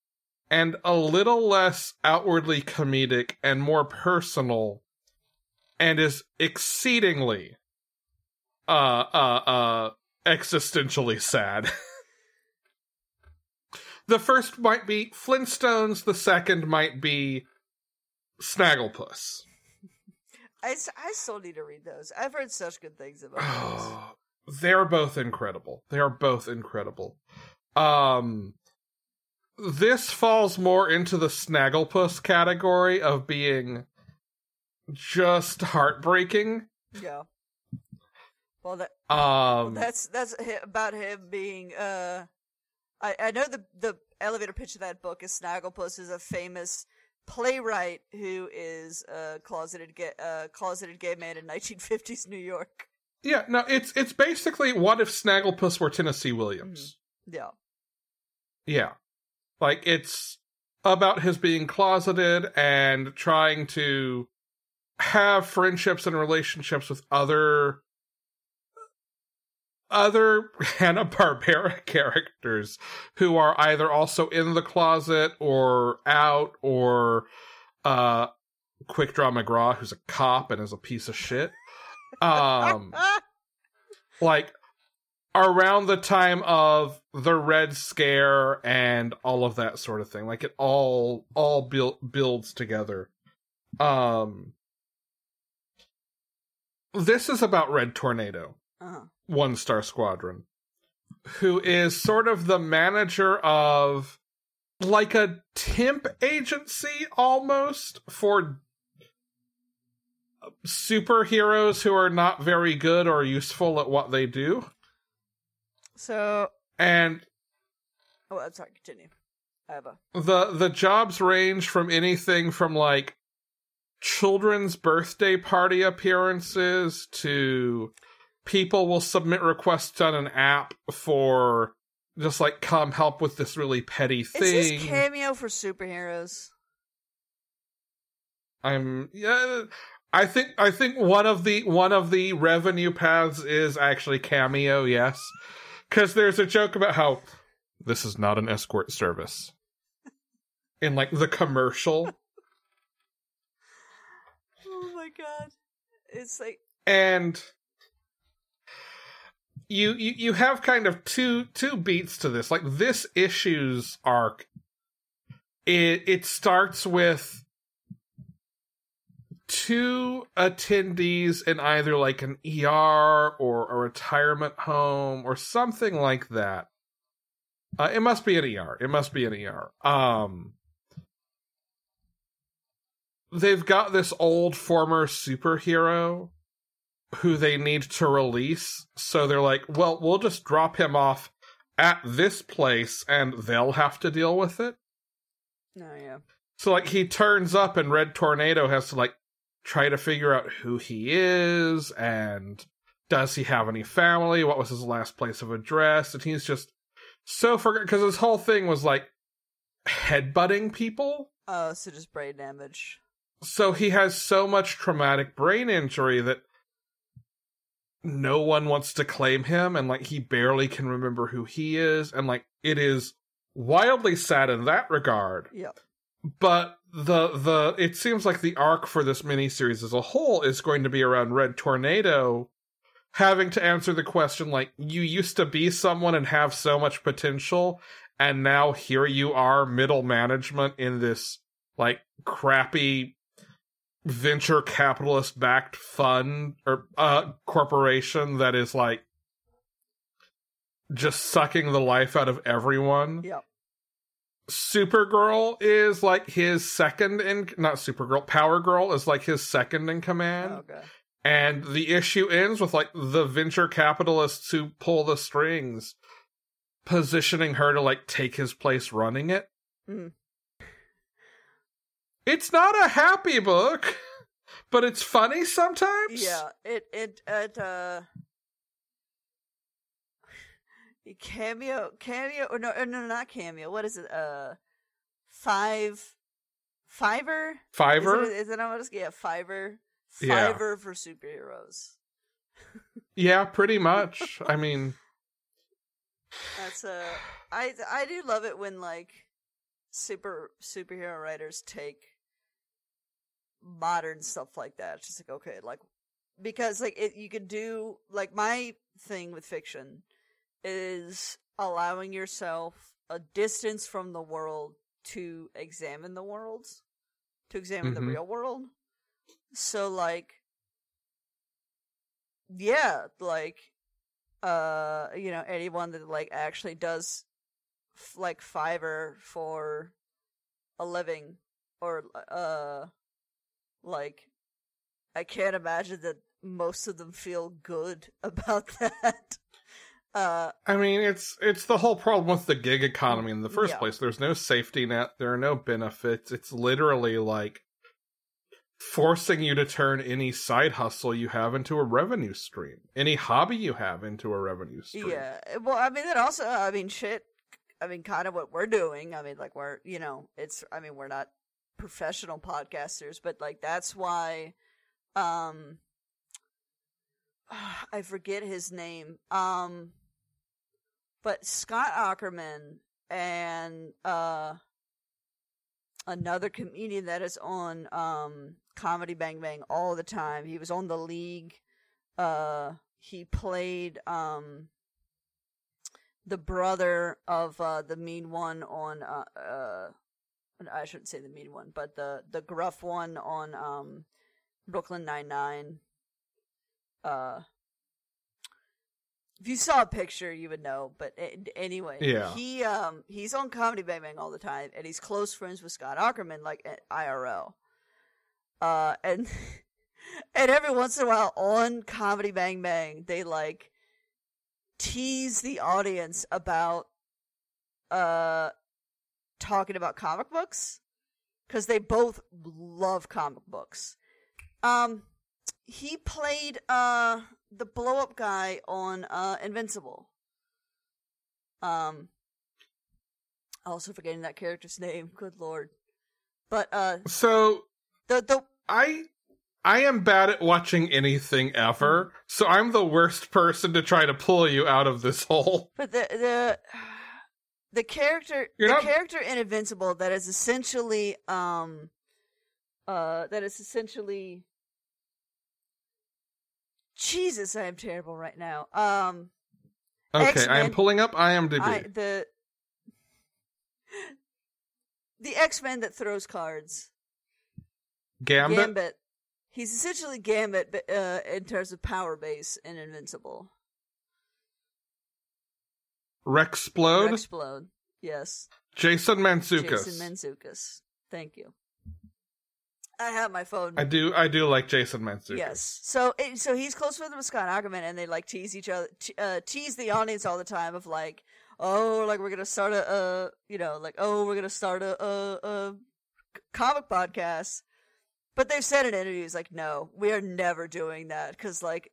and a little less outwardly comedic and more personal and is exceedingly uh uh uh existentially sad. the first might be Flintstones, the second might be Snagglepuss. I, I still need to read those. I've heard such good things about those. They're both incredible. They are both incredible. Um this falls more into the Snagglepuss category of being just heartbreaking. Yeah. Well, that Um that's that's about him being. uh I I know the the elevator pitch of that book is Snagglepuss is a famous playwright who is a closeted gay, uh, closeted gay man in 1950s New York. yeah, no, it's it's basically what if Snagglepuss were Tennessee Williams. Yeah. Yeah. Like it's about his being closeted and trying to have friendships and relationships with other other Hanna Barbera characters who are either also in the closet or out or uh Quick Draw McGraw who's a cop and is a piece of shit. Um like around the time of the red scare and all of that sort of thing. Like it all all build, builds together. Um this is about red tornado uh-huh. one star squadron who is sort of the manager of like a temp agency almost for superheroes who are not very good or useful at what they do So, and oh, I'm sorry. Continue. I have a. the the jobs range from anything from like children's birthday party appearances to people will submit requests on an app for just like come help with this really petty Is thing. this cameo for superheroes? I'm yeah I think I think one of the one of the revenue paths is actually cameo, yes. Cuz there's a joke about how this is not an escort service. In like the commercial Oh my god! It's like and you, you you have kind of two two beats to this like this issues arc it it starts with two attendees in either like an ER or a retirement home or something like that uh, it must be an ER it must be an ER um they've got this old former superhero who they need to release. So they're like, well, we'll just drop him off at this place and they'll have to deal with it. no, yeah. So like he turns up and Red Tornado has to like try to figure out who he is and does he have any family? What was his last place of address? And he's just so forget because his whole thing was like headbutting people. Oh, so just brain damage. So he has so much traumatic brain injury that no one wants to claim him and like he barely can remember who he is and like it is wildly sad in that regard Yep. But the the it seems like the arc for this miniseries as a whole is going to be around red tornado having to answer the question like you used to be someone and have so much potential and now here you are middle management in this like crappy venture capitalist backed fund or uh corporation that is like just sucking the life out of everyone. Yep. Supergirl is like his second in not Supergirl, Power Girl is like his second in command. Okay. And the issue ends with like the venture capitalists who pull the strings positioning her to like take his place running it. Mhm. It's not a happy book, but it's funny sometimes. Yeah, it it it uh cameo cameo or no no not cameo. What is it? Uh, five Fiverr. Fiverr. Is it, is it not what it's yeah Fiverr? Yeah. Fiverr for superheroes. Yeah, pretty much. I mean, That's uh I I do love it when like super superhero writers take modern stuff like that. It's just like okay, like because like it you could do like my thing with fiction is allowing yourself a distance from the world to examine the world, to examine Mhm. the real world. So like yeah, like uh you know anyone that like actually does f- like Fiverr for a living or uh like I can't imagine that most of them feel good about that. Uh I mean, it's it's the whole problem with the gig economy in the first Yeah. place. There's no safety net. There are no benefits. It's literally like forcing you to turn any side hustle you have into a revenue stream, any hobby you have into a revenue stream. yeah. Well, I mean that also I mean shit I mean kind of what we're doing. I mean like we're, you know, it's I mean we're not professional podcasters, but like that's why um I forget his name. Um but Scott Aukerman and uh another comedian that is on um Comedy Bang Bang all the time. He was on the league. Uh he played um the brother of uh the mean one on uh uh I shouldn't say the mean one, but the the gruff one on um Brooklyn Nine Nine. If you saw a picture, you would know. But anyway, Yeah. he um he's on Comedy Bang Bang all the time, and he's close friends with Scott Aukerman, like at IRL. Uh, and and every once in a while on Comedy Bang Bang, they like tease the audience about uh talking about comic books because they both love comic books. Um, he played uh the blow up guy on uh Invincible. Um, also forgetting that character's name. Good lord. But uh, So the the I I am bad at watching anything ever, so I'm the worst person to try to pull you out of this hole. But the the the character You're the not- character in Invincible that is essentially um uh that is essentially Jesus, I am terrible right now. Um Okay, I X-Men. am pulling up IMDb. I the the X-Men that throws cards. Gambit, Gambit. He's essentially Gambit but, uh in terms of power base and Invincible. Rex Splode, Explode. Yes. Jason Mantzoukas. Jason Mantzoukas. Thank you. I have my phone. I do I do like Jason Mantzoukas. Yes. So it, so he's close with Scott Aukerman, and they like tease each other, te- uh, tease the audience all the time of like, oh, like we're gonna start a, uh, you know, like oh, we're gonna start a, a, a comic podcast. But they've said in interviews like, no, we are never doing that because like.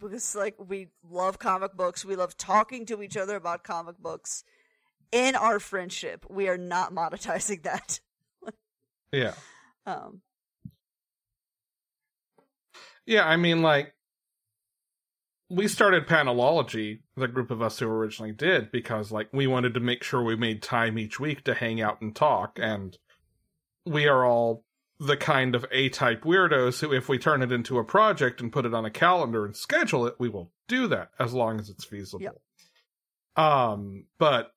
Because like we love comic books, we love talking to each other about comic books. In our friendship, we are not monetizing that. Yeah. Um, Yeah, I mean like we started Panelology, the group of us who originally did, because like we wanted to make sure we made time each week to hang out and talk, and we are all the kind of A type weirdos who, if we turn it into a project and put it on a calendar and schedule it, we will do that as long as it's feasible. Yep. Um, but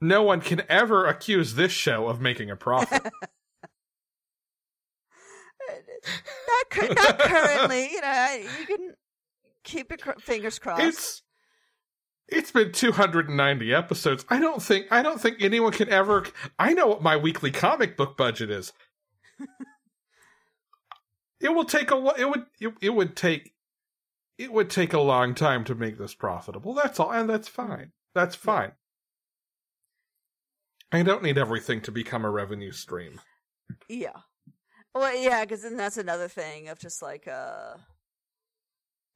no one can ever accuse this show of making a profit. not, cur- not currently. You know, you can keep your cr- fingers crossed. it's it's been 290 episodes. I don't think I don't think anyone can ever I know what my weekly comic book budget is. it will take a it would it, it would take it would take a long time to make this profitable. That's all and that's mm. fine. That's fine. I don't need everything to become a revenue stream. Yeah. Well, yeah, because then that's another thing of just like, uh,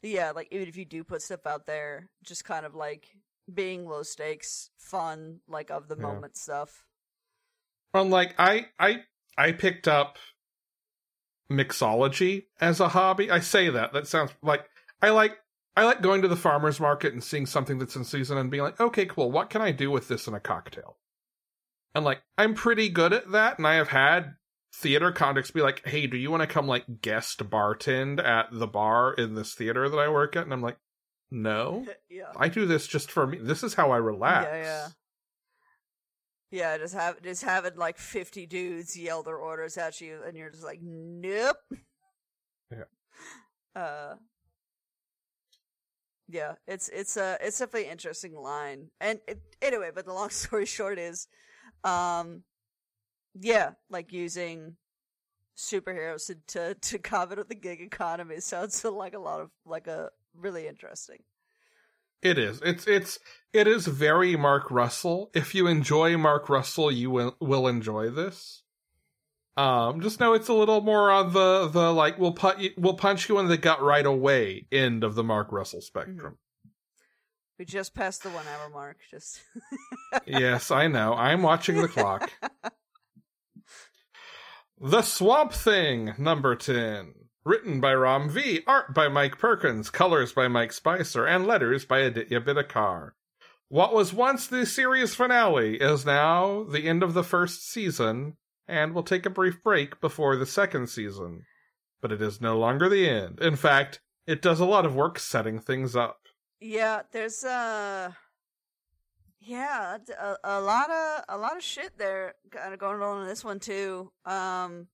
yeah, like even if you do put stuff out there, just kind of like being low stakes, fun, like of the Yeah. moment stuff. Unlike I I I picked up mixology as a hobby. I say that. That sounds like I like I like going to the farmers market and seeing something that's in season and being like, okay, cool, what can I do with this in a cocktail? And like I'm pretty good at that, and I have had theater contacts be like, hey, do you want to come like guest bartend at the bar in this theater that I work at? And I'm like, no. yeah. I do this just for me. This is how I relax. Yeah, yeah. Yeah, just have just having like fifty dudes yell their orders at you, and you're just like, nope. Yeah. Uh. Yeah, it's it's a it's definitely an interesting line, and it, anyway. But the long story short is, um, yeah, like using superheroes to to, to combat with the gig economy sounds like a lot of like a really interesting. It is. It's it's it is very Mark Russell. If you enjoy Mark Russell, you will will enjoy this. Um, just know it's a little more on the the like we'll put you, we'll punch you in the gut right away end of the Mark Russell spectrum. We just passed the one hour mark. Just yes, I know. I'm watching the clock. The Swamp Thing, number ten. Written by Ram V, art by Mike Perkins, colors by Mike Spicer, and letters by Aditya Bidikar. What was once the series finale is now the end of the first season, and will take a brief break before the second season. But it is no longer the end. In fact, it does a lot of work setting things up. yeah, there's uh yeah, a lot of a lot of shit there kind of going on in this one too. Um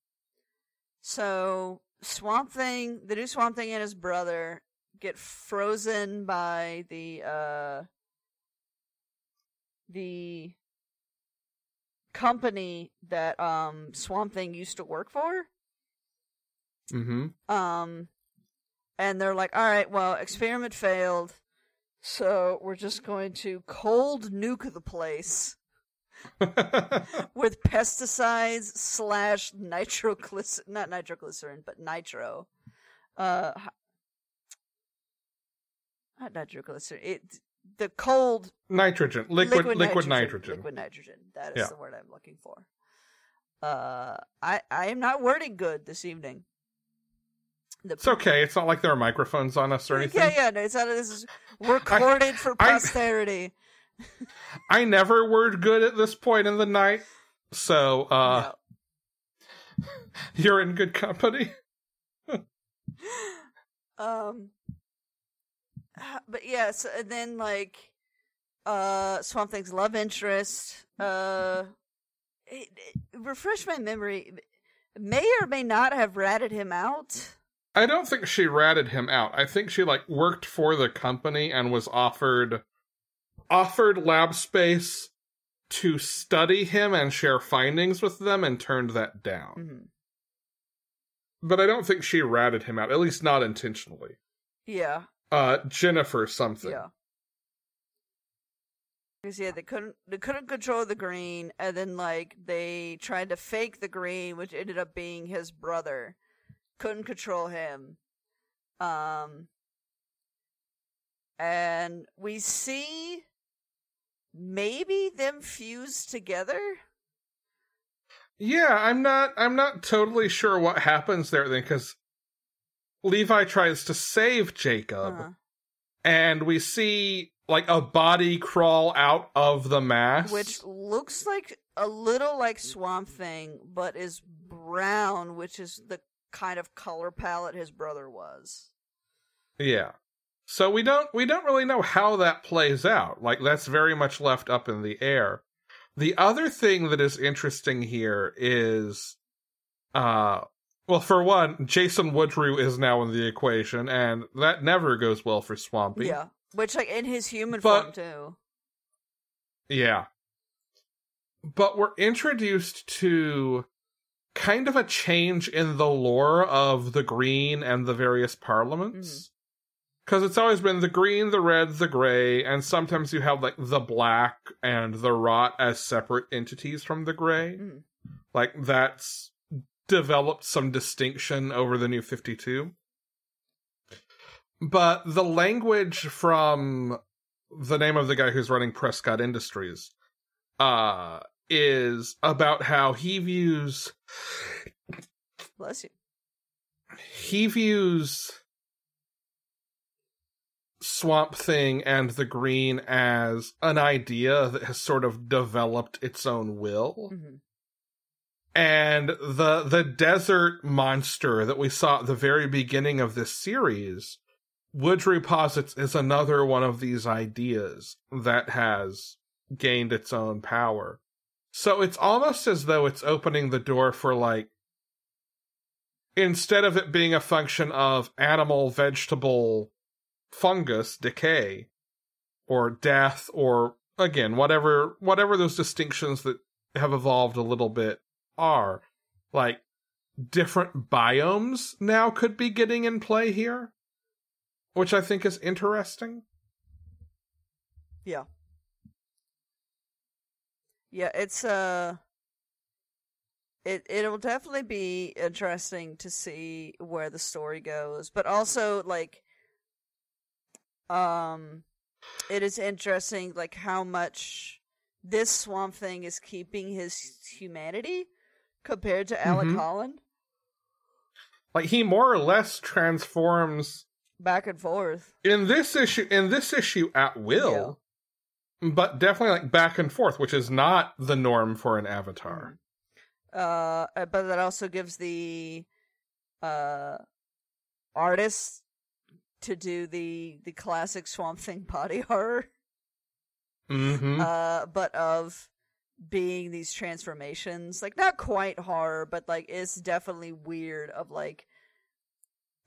so Swamp Thing, the new Swamp Thing and his brother get frozen by the uh the company that um Swamp Thing used to work for. Mm-hmm. Um, and they're like, all right, well, experiment failed, so we're just going to cold nuke the place with pesticides slash nitroglycerin, not nitroglycerin, but nitro. Uh, not nitroglycerin. It the cold nitrogen, liquid, liquid, nitrogen. Liquid nitrogen. That is Yeah. the word I'm looking for. Uh, I I am not wording good this evening. The It's okay. It's not like there are microphones on us or anything. Yeah, yeah. No, it's not. This is recorded for posterity. I never word good at this point in the night, so uh, you're in good company. Um, but yeah, so, and then like, uh, Swamp Thing's love interest, uh, it, it- refresh my memory, may or may not have ratted him out. I don't think she ratted him out. I think she like worked for the company and was offered offered lab space to study him and share findings with them and turned that down. Mhm. But I don't think she ratted him out, at least not intentionally. Yeah, Uh Jennifer something. yeah. Because yeah, they couldn't they couldn't control the green, and then like they tried to fake the green, which ended up being his brother. Couldn't control him. Um, and we see maybe them fused together. Yeah, I'm not I'm not totally sure what happens there then cuz Levi tries to save Jacob Uh, and we see like a body crawl out of the mass. which looks like a little like Swamp Thing, but is brown, which is the kind of color palette his brother was. Yeah. So we don't we don't really know how that plays out. Like that's very much left up in the air. The other thing that is interesting here is uh well for one, Jason Woodrue is now in the equation and that never goes well for Swampy. Yeah, which like in his human But- form too. Yeah. But we're introduced to kind of a change in the lore of the green and the various parliaments. Because it's always been the green, the red, the gray, and sometimes you have like the black and the rot as separate entities from the gray. Mhm. Like that's developed some distinction over the new 52. But the language from the name of the guy who's running Prescott Industries uh is about how he views Bless you. he views Swamp Thing and the Green as an idea that has sort of developed its own will. hmm And the the desert monster that we saw at the very beginning of this series, Woodrue posits is another one of these ideas that has gained its own power. So it's almost as though it's opening the door for like instead of it being a function of animal, vegetable, fungus, decay, or death, or again, whatever whatever those distinctions that have evolved a little bit are, like different biomes now could be getting in play here. Which I think is interesting. Yeah, it's uh it it'll definitely be interesting to see where the story goes, but also like um it is interesting like how much this swamp thing is keeping his humanity compared to Alec Mhm. Holland Like he more or less transforms back and forth. in this issue in this issue at will. But definitely like back and forth, which is not the norm for an avatar. Uh but that also gives the uh artist to do the the classic swamp thing body horror. Mm-hmm. uh but of being these transformations like not quite horror but like it's definitely weird of like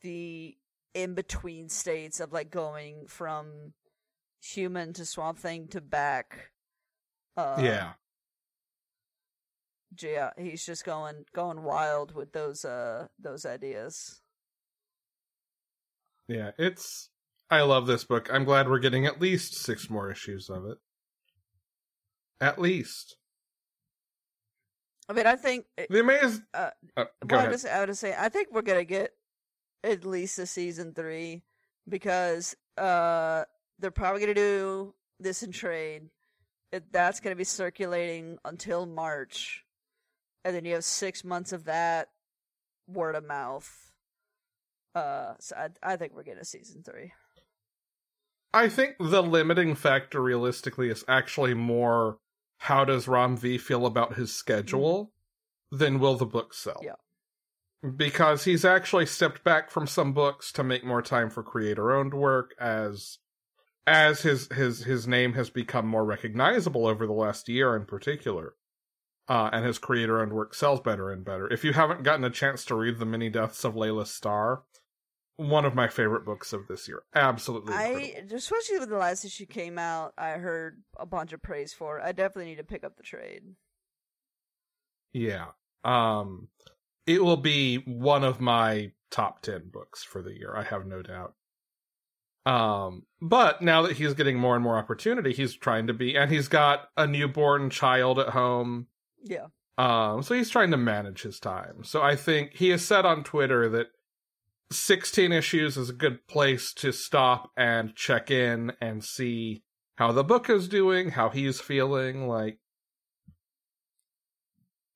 the in between states of like going from human to swamp thing to back uh yeah. yeah he's just going going wild with those uh those ideas Yeah. It's I love this book. I'm glad we're getting at least six more issues of it. At least. i mean i think The amaze Uh, uh, go well, I was, I would say I think we're gonna get at least a season three because uh they're probably gonna do this in trade. It, that's gonna be circulating until March, and then you have six months of that word of mouth. Uh, so I I think we're getting a season three. I think the limiting factor realistically is actually more how does Ram V feel about his schedule than will the book sell. Yeah. Because he's actually stepped back from some books to make more time for creator owned work as as his his his name has become more recognizable over the last year in particular. Uh, and his creator owned work sells better and better. If you haven't gotten a chance to read The Many Deaths of Layla Starr, one of my favorite books of this year. Absolutely incredible. I especially when the last issue came out, I heard a bunch of praise for it. I definitely need to pick up the trade. Yeah. Um it will be one of my top 10 books for the year, I have no doubt. Um but now that he's getting more and more opportunity, he's trying to be and he's got a newborn child at home. Yeah. Um so he's trying to manage his time. So I think he has said on Twitter that 16 issues is a good place to stop and check in and see how the book is doing, how he's feeling like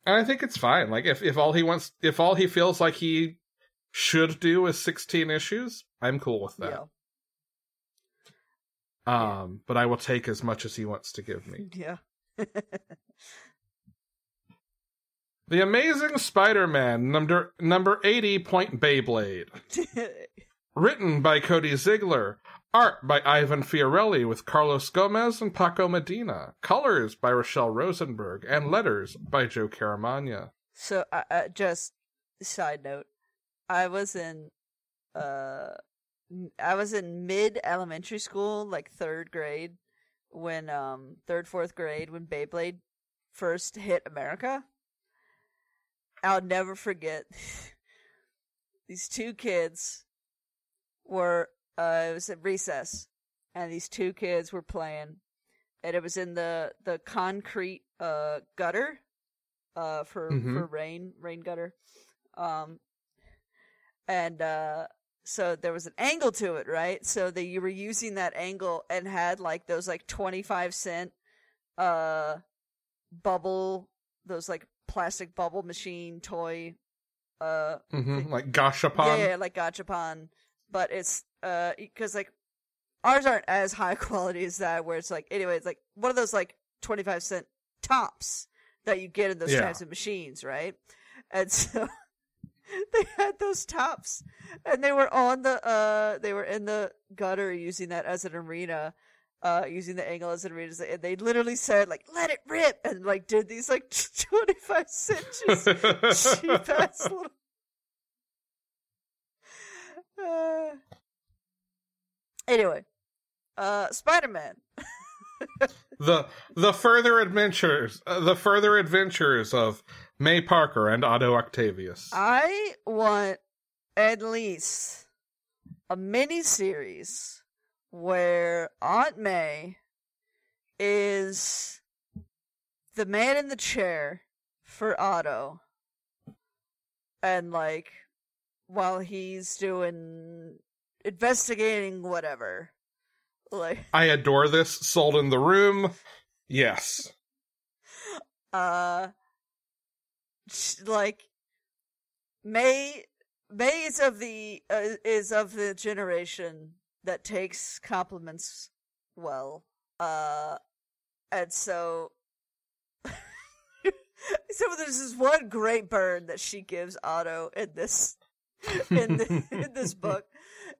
and I think it's fine. Like if if all he wants if all he feels like he should do is 16 issues, I'm cool with that. Um but I will take as much as he wants to give me. Yeah. The Amazing Spider-Man number number 80 Point Beyblade. Written by Cody Ziglar. Art by Ivan Fiorelli with Carlos Gomez and Paco Medina. Colors by Rachelle Rosenberg. And letters by Joe Caramagna. So, uh, uh, just side note, I was in, uh, I was in mid elementary school, like third grade, when um third fourth grade when Beyblade first hit America. I'll never forget these two kids were uh it was at recess and these two kids were playing and it was in the the concrete uh gutter uh for Mhm. for rain rain gutter um and uh so there was an angle to it right so that you were using that angle and had like those like 25 cent uh bubble those like plastic bubble machine toy uh hmm Like gachapon. yeah, yeah, like gachapon, but it's uh because like ours aren't as high quality as that. Where it's like anyway, it's like one of those like twenty five cent tops that you get in those Yeah. types of machines, right? And so they had those tops, and they were on the uh they were in the gutter using that as an arena. Uh, using the angle as an arena, and they literally said like "let it rip" and like did these like twenty five cent just cheap ass little. Uh, anyway, uh, Spider Man. The the further adventures uh, the further adventures of May Parker and Otto Octavius. I want at least a mini series where Aunt May is the man in the chair for Otto, and like while he's doing investigating whatever, like I adore this. Sold in the room. Yes. uh like May May is of the uh, is of the generation that takes compliments well. Uh and so so there's this one great burn that she gives Otto in this in, the, in this book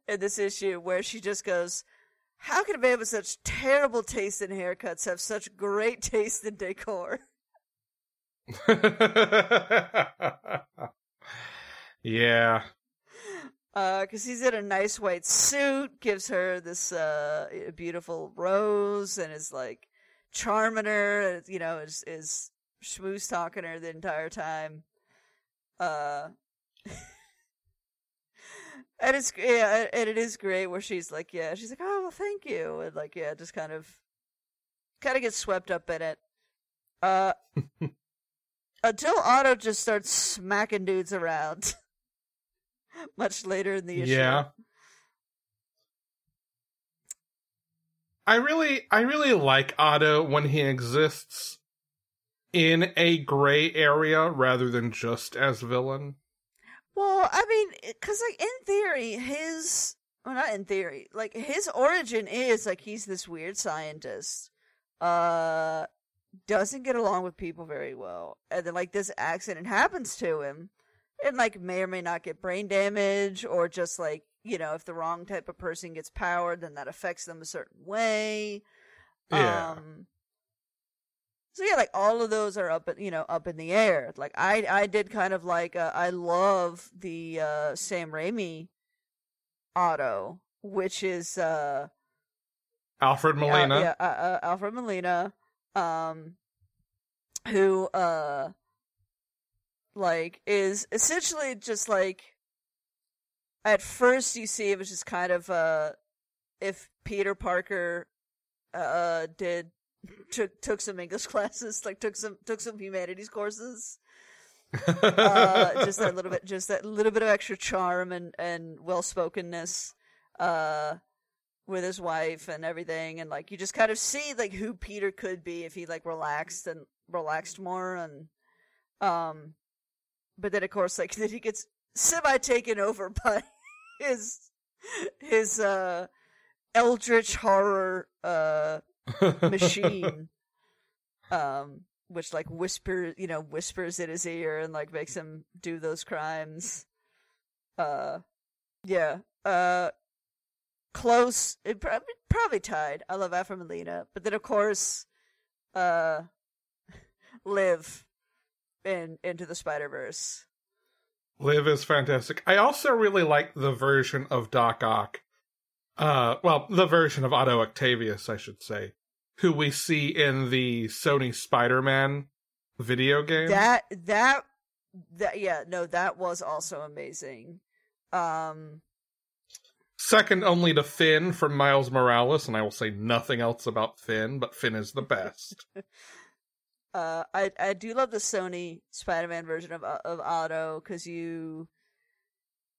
in this issue where she just goes how can a man with such terrible taste in haircuts have such great taste in decor? yeah. because he's in a nice white suit, gives her this uh beautiful rose, and is like charming her. You know, is is schmooze talking her the entire time. Uh, and it's yeah, and it is great where she's like, yeah, she's like, oh well, thank you, and like yeah, just kind of kind of gets swept up in it. Uh. Until Otto just starts smacking dudes around. Much later in the issue. Yeah. I really I really like Otto when he exists in a gray area rather than just as villain. Well, I mean, because like in theory, his well, not in theory, like his origin is like he's this weird scientist, uh, doesn't get along with people very well, and then like this accident happens to him, and like may or may not get brain damage, or just like you know, if the wrong type of person gets powered, then that affects them a certain way. Yeah. Um, so yeah, like all of those are up, you know, up in the air. Like I, I did kind of like, uh, I love the uh, Sam Raimi Otto, which is uh, Alfred Molina. yeah, uh, uh, Alfred Molina, um, who uh, like is essentially just like. At first, you see it was just kind of uh, if Peter Parker uh did took took some English classes, like took some took some humanities courses. Uh, just that little bit, just that little bit of extra charm and and well spokenness, uh, with his wife and everything, and like you just kind of see like who Peter could be if he like relaxed and relaxed more, and um, but then of course like then he gets semi taken over by his his uh eldritch horror uh machine. um, which like whispers you know, whispers in his ear and like makes him do those crimes. Uh, yeah. Uh, close. It probably, probably tied. I love Alfred Molina, but then of course, uh, Liv in into the Spider Verse. Liv is fantastic. I also really like the version of Doc Ock. Uh, well, the version of Otto Octavius, I should say, who we see in the Sony Spider-Man video game. That that that yeah, no, that was also amazing. Um Second only to Finn from Miles Morales, and I will say nothing else about Finn, but Finn is the best. uh I I do love the Sony Spider-Man version of of Otto cuz you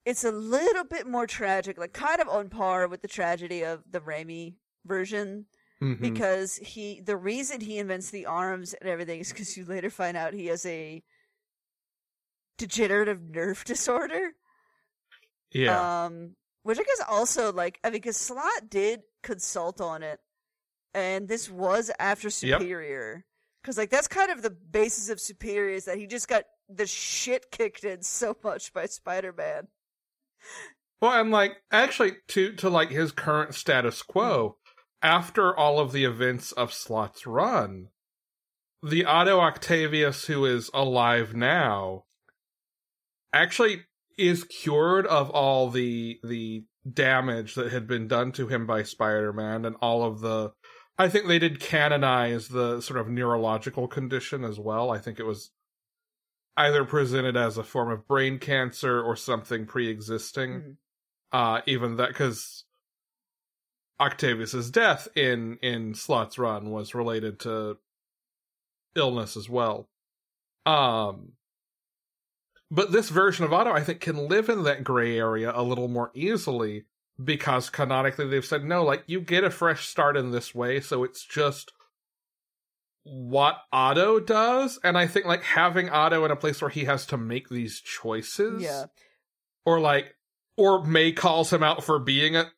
it's a little bit more tragic, like kind of on par with the tragedy of the Raimi version Mhm. because he the reason he invents the arms and everything is because you later find out he has a degenerative nerve disorder. yeah. Um, which I guess also like I mean, because Slott did consult on it, and this was after Superior, because like that's kind of the basis of Superior is that he just got the shit kicked in so much by Spider Man. Well, and like actually to to like his current status quo, after all of the events of Slott's run, the Otto Octavius who is alive now actually is cured of all the the damage that had been done to him by Spider-Man and all of the I think they did canonize the sort of neurological condition as well. I think it was either presented as a form of brain cancer or something pre-existing Mhm. uh even that because octavius's death in in Slott's run was related to illness as well. Um but this version of otto i think can live in that gray area a little more easily because canonically they've said no like you get a fresh start in this way so it's just what otto does. And i think like having otto in a place where he has to make these choices Yeah, or like or May calls him out for being a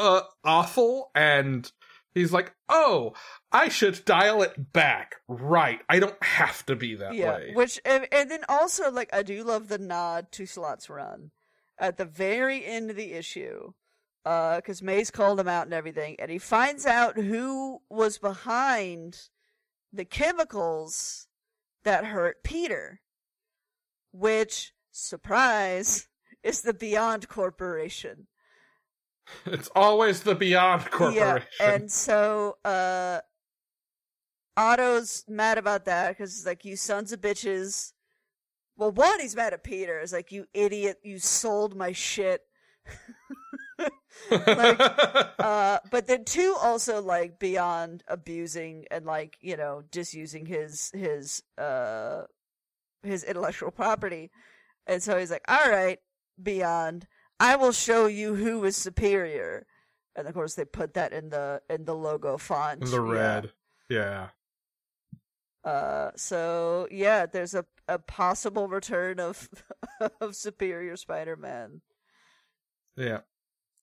uh awful and he's like, "Oh, I should dial it back. Right. I don't have to be that yeah. way." Which and, and then also like I do love the nod to Slott's run at the very end of the issue. Uh, because Maze called him out and everything, and he finds out who was behind the chemicals that hurt Peter, which surprise is the Beyond Corporation. It's always the Beyond Corporation. Yeah, and so uh Otto's mad about that because it's like you sons of bitches. Well, one, he's mad at Peter. It's like you idiot, you sold my shit. like, uh, but then two, also like beyond abusing and like you know just using his his uh his intellectual property, and so he's like, all right, beyond, I will show you who is superior. And of course, they put that in the in the logo font. the red. Yeah. Yeah. Uh, so yeah, there's a a possible return of of Superior Spider-Man. Yeah.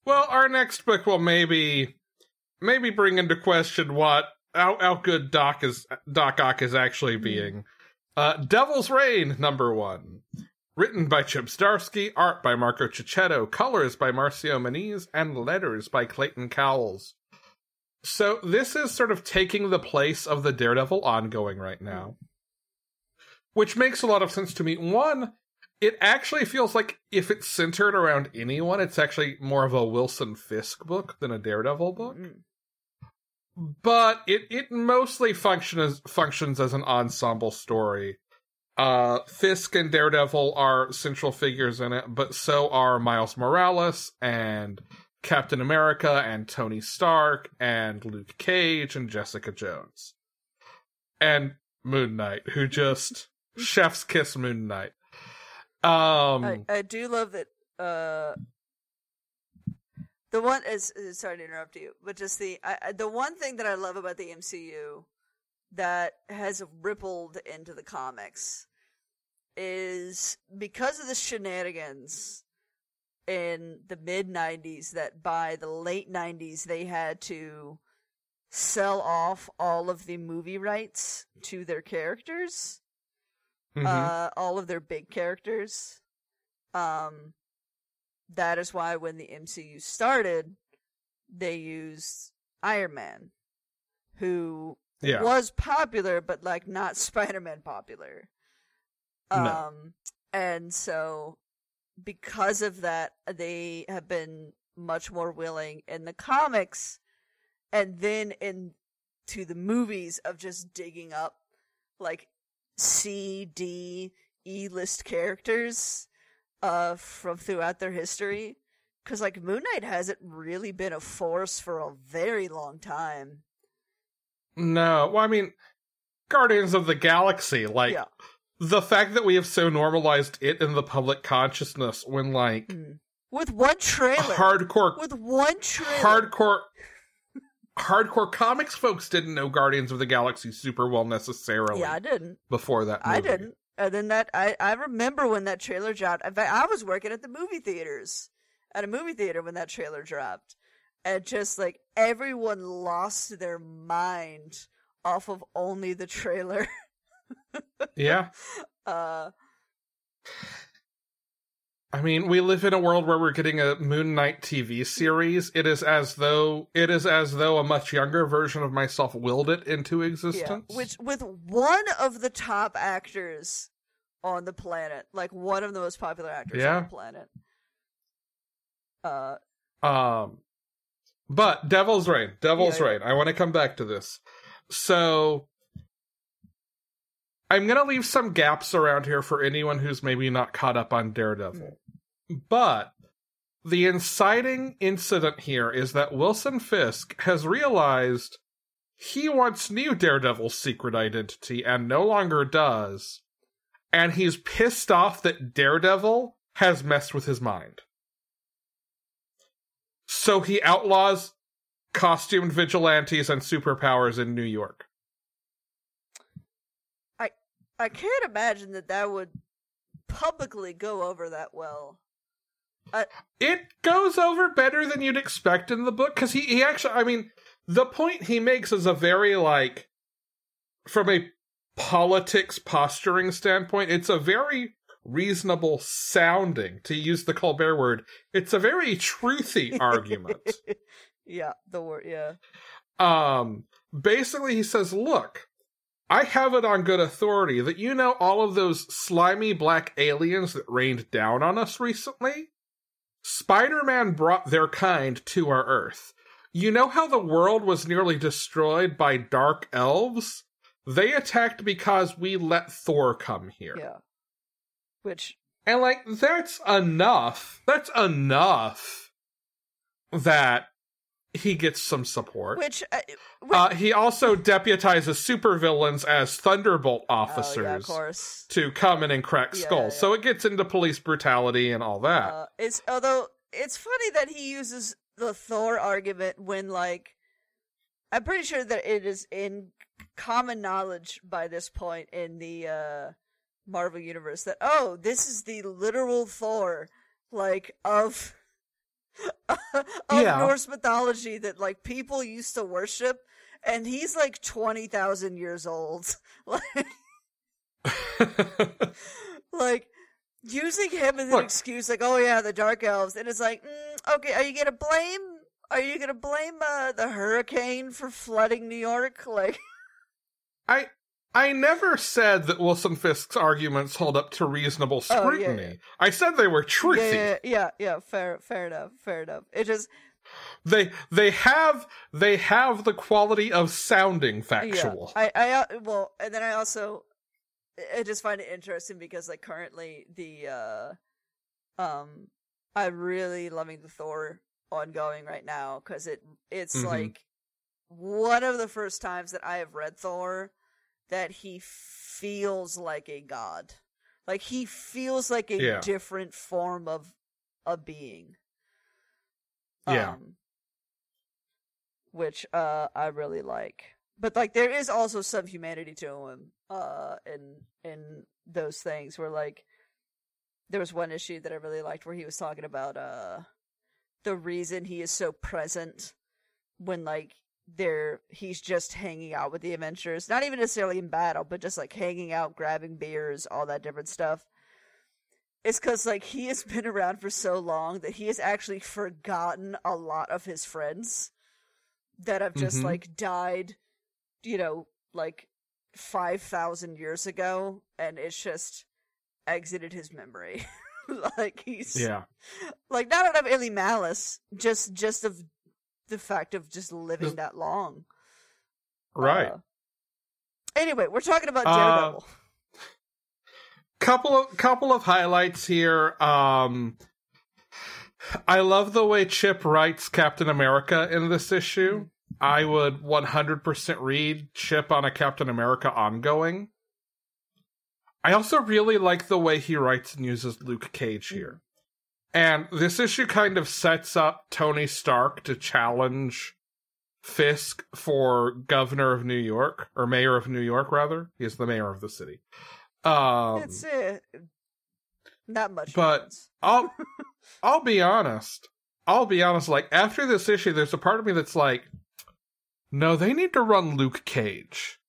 Well, our next book will maybe maybe bring into question what how, how good Doc is Doc Ock is actually being. Uh Devil's Reign number 1. Written by Chip Zdarsky, art by Marco Checchetto, colors by Marcio Menyz, and letters by Clayton Cowles. So this is sort of taking the place of the Daredevil ongoing right now. Which makes a lot of sense to me. One, it actually feels like if it's centered around anyone, it's actually more of a Wilson Fisk book than a Daredevil book. Mm. But it it mostly function as, functions as an ensemble story. Uh, Fisk and Daredevil are central figures in it, but so are Miles Morales and Captain America and Tony Stark and Luke Cage and Jessica Jones. And Moon Knight, who just chef's kiss Moon Knight. Um I, I do love that. Uh, the one is sorry to interrupt you, but just the I- the one thing that I love about the MCU that has rippled into the comics is because of the shenanigans in the mid 90s that by the late 90s they had to sell off all of the movie rights to their characters, Mhm. uh, all of their big characters. Um, that is why when the MCU started, they used Iron Man, who yeah. was popular, but like not Spider-Man popular. No. Um, and so because of that, they have been much more willing in the comics, and then in to the movies of just digging up like C, D, E list characters uh from throughout their history. Cause like Moon Knight hasn't really been a force for a very long time. No, well, I mean, Guardians of the Galaxy, like Yeah. The fact that we have so normalized it in the public consciousness when like Mm. With one trailer. hardcore with one trailer. hardcore hardcore comics folks didn't know Guardians of the Galaxy super well necessarily Yeah, I didn't. before that I didn't. And then that I I remember when that trailer dropped. In fact, I was working at the movie theaters at a movie theater when that trailer dropped, and just like everyone lost their mind off of only the trailer. Yeah. Uh, I mean, we live in a world where we're getting a Moon Knight TV series. It is as though it is as though a much younger version of myself willed it into yeah, existence. which with one of the top actors on the planet, like one of the most popular actors Yeah. on the planet. Uh, Um, but Devil's Reign, Devil's Yeah, yeah. Reign. I want to come back to this. So, I'm gonna leave some gaps around here for anyone who's maybe not caught up on Daredevil. But the inciting incident here is that Wilson Fisk has realized he once knew Daredevil's secret identity and no longer does, and he's pissed off that Daredevil has messed with his mind. So he outlaws costumed vigilantes and superpowers in New York. I can't imagine that that would publicly go over that well. It goes over better than you'd expect in the book because he, he actually, I mean, the point he makes is a very like, from a politics posturing standpoint, it's a very reasonable sounding, to use the Colbert word, it's a very truthy argument. yeah, the word. Yeah, Um, basically, he says, Look, I have it on good authority that you know all of those slimy black aliens that rained down on us recently? Spider Man brought their kind to our Earth. You know how the world was nearly destroyed by dark elves? They attacked because we let Thor come here. yeah. Which And like that's enough. That's enough that he gets some support. which uh, which- Uh, he also deputizes supervillains as Thunderbolt oh, officers yeah, of course. to come in and crack Yeah, skulls. yeah. So it gets into police brutality and all that. Uh, it's although it's funny that he uses the Thor argument when like I'm pretty sure that it is in common knowledge by this point in the uh Marvel universe that oh this is the literal Thor like of of Yeah. Norse mythology that like people used to worship and he's like 20,000 years old like like using him as an excuse, like, oh yeah, the dark elves, and it's like, mm, okay, are you gonna blame? Are you gonna blame uh, the hurricane for flooding New York? Like, I I never said that Wilson Fisk's arguments hold up to reasonable Oh, yeah, scrutiny. yeah. I said they were truthy. yeah, yeah, yeah, fair, fair enough, fair enough. It just, They they have they have the quality of sounding factual. yeah, I, I, uh, well, and then I also, I just find it interesting because, like, currently the, uh, um, I'm really loving the Thor ongoing right now because it, it's Mhm. like one of the first times that I have read Thor that he feels like a god. Like he feels like a Yeah. different form of a being. Yeah. Um, which uh I really like. But like there is also some humanity to him uh in in those things where like there was one issue that I really liked where he was talking about uh the reason he is so present when like they're he's just hanging out with the Avengers, not even necessarily in battle, but just like hanging out, grabbing beers, all that different stuff. It's because like he has been around for so long that he has actually forgotten a lot of his friends that have just Mhm. like died, you know, like five thousand years ago, and it's just exited his memory. like he's Yeah. like not out of any malice, just just of the fact of just living that long. Right. Uh, anyway, we're talking about Uh, Daredevil. couple of couple of highlights here. Um I love the way Chip writes Captain America in this issue. I would 100% read Chip on a Captain America ongoing. I also really like the way he writes and uses Luke Cage here. And this issue kind of sets up Tony Stark to challenge Fisk for governor of New York, or mayor of New York, rather. He's the mayor of the city. Um, it's uh, not much. but- I'll I'll be honest. I'll be honest. Like after this issue, there's a part of me that's like, no, they need to run Luke Cage.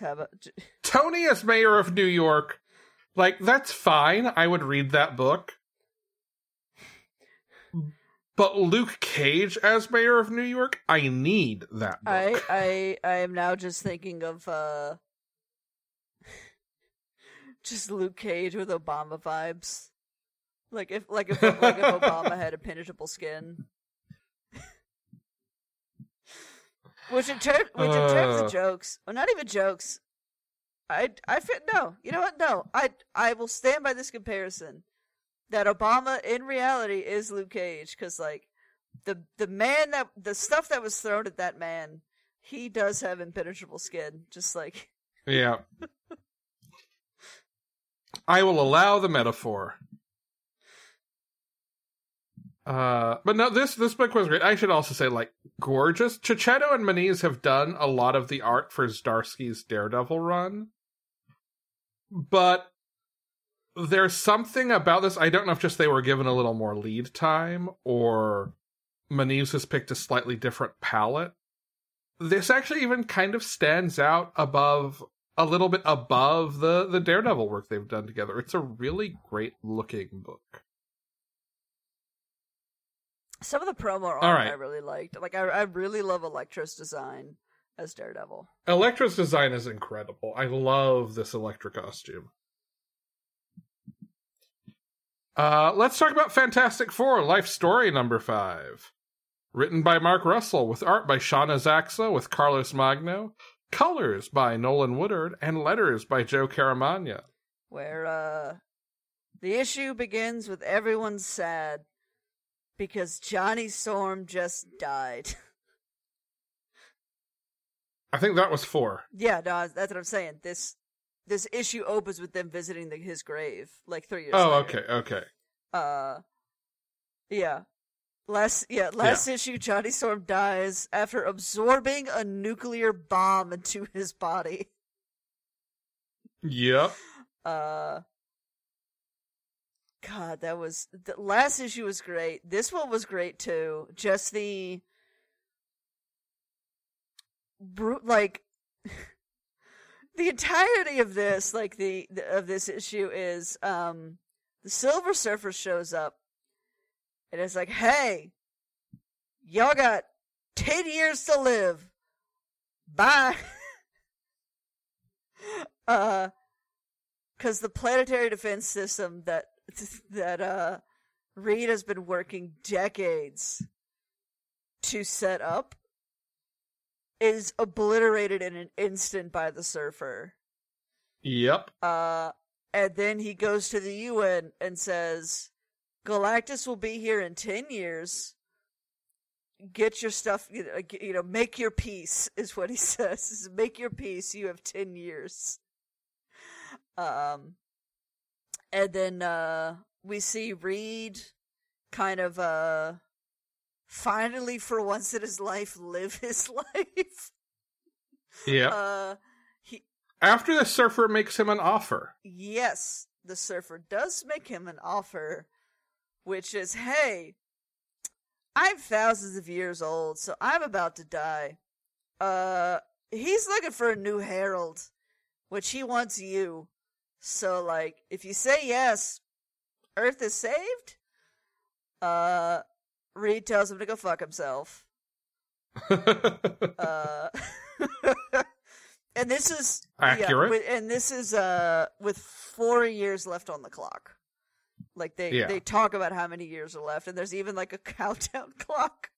Have a- j- Tony as mayor of New York, like that's fine. I would read that book. But Luke Cage as mayor of New York, I need that book. I I I am now just thinking of uh just Luke Cage with Obama vibes. Like if like if like if Obama had impenetrable skin. which in terms which in terms Uh. of jokes, well not even jokes. I I fit no. You know what? No. I I will stand by this comparison that Obama in reality is Luke Cage cuz like the the man that the stuff that was thrown at that man, he does have impenetrable skin, just like Yeah. I will allow the metaphor. Uh, but no, this this book was great. I should also say, like, gorgeous. Checchetto and Menyz have done a lot of the art for Zdarsky's Daredevil run, but there's something about this. I don't know if just they were given a little more lead time, or Menyz has picked a slightly different palette. This actually even kind of stands out above a little bit above the the Daredevil work they've done together. It's a really great looking book. Some of the promo art right. I really liked. Like I I really love Elektra's design as Daredevil. Elektra's design is incredible. I love this Elektra costume. Uh, let's talk about Fantastic Four Life Story number five. Written by Mark Russell, with art by Sean Izaakse, with Carlos Magno, colors by Nolan Woodard, and letters by Joe Caramagna. Where uh the issue begins with everyone sad because Johnny Storm just died. I think that was four. yeah, no, that's what I'm saying. This this issue opens with them visiting the, his grave like 3 years Oh, later. okay, okay. Uh, yeah. Last yeah, last issue Johnny Storm dies after absorbing a nuclear bomb into his body. Yep. Uh God, that was the last issue was great. This one was great too. Just the brute like the entirety of this like the, the of this issue is um the silver surfer shows up and it's like hey y'all got 10 years to live bye uh because the planetary defense system that that uh reed has been working decades to set up is obliterated in an instant by the surfer Yep. uh, and then he goes to the UN and says, Galactus will be here in 10 years. Get your stuff, you know, you know, make your peace, is what he says. Make your peace. You have 10 years. Um, and then, uh, we see Reed kind of, uh, finally for once in his life live his life. Yep. Uh, he, After the surfer makes him an offer. yes, the surfer does make him an offer, which is, hey, I'm thousands of years old, so I'm about to die. Uh, he's looking for a new herald, which he wants you. So, like, if you say yes, Earth is saved. Uh, Reed tells him to go fuck himself. Uh, and this is Accurate. with- and this is uh with four years left on the clock. Like they Yeah. they talk about how many years are left, and there's even like a countdown clock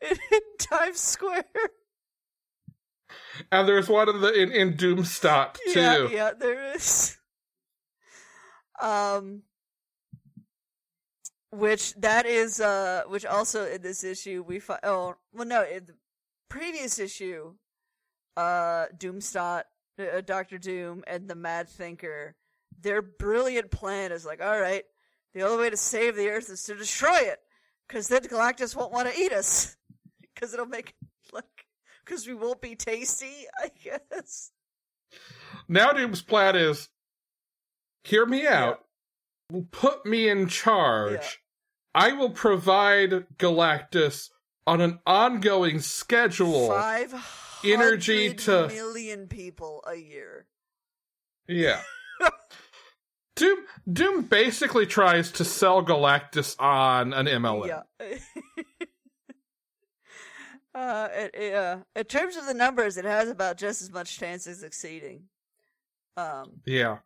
in, in Times Square. And there's one in the in, in too. Yeah, yeah, there is. Um, which that is uh, which also in this issue we find. Oh, well, no, in the previous issue, uh, Doomstot, uh, Doctor Doom, and the Mad Thinker, their brilliant plan is like, all right, the only way to save the Earth is to destroy it, because then Galactus won't want to eat us, because it'll make because we won't be tasty, I guess. Now Doom's plan is hear me out. Put me in charge. Yeah. I will provide Galactus on an ongoing schedule. Five Energy to- million people a year. Yeah. Doom Doom basically tries to sell Galactus on an MLM. Yeah. uh, it, it, uh, in terms of the numbers, it has about just as much chance of succeeding. Um, Yeah.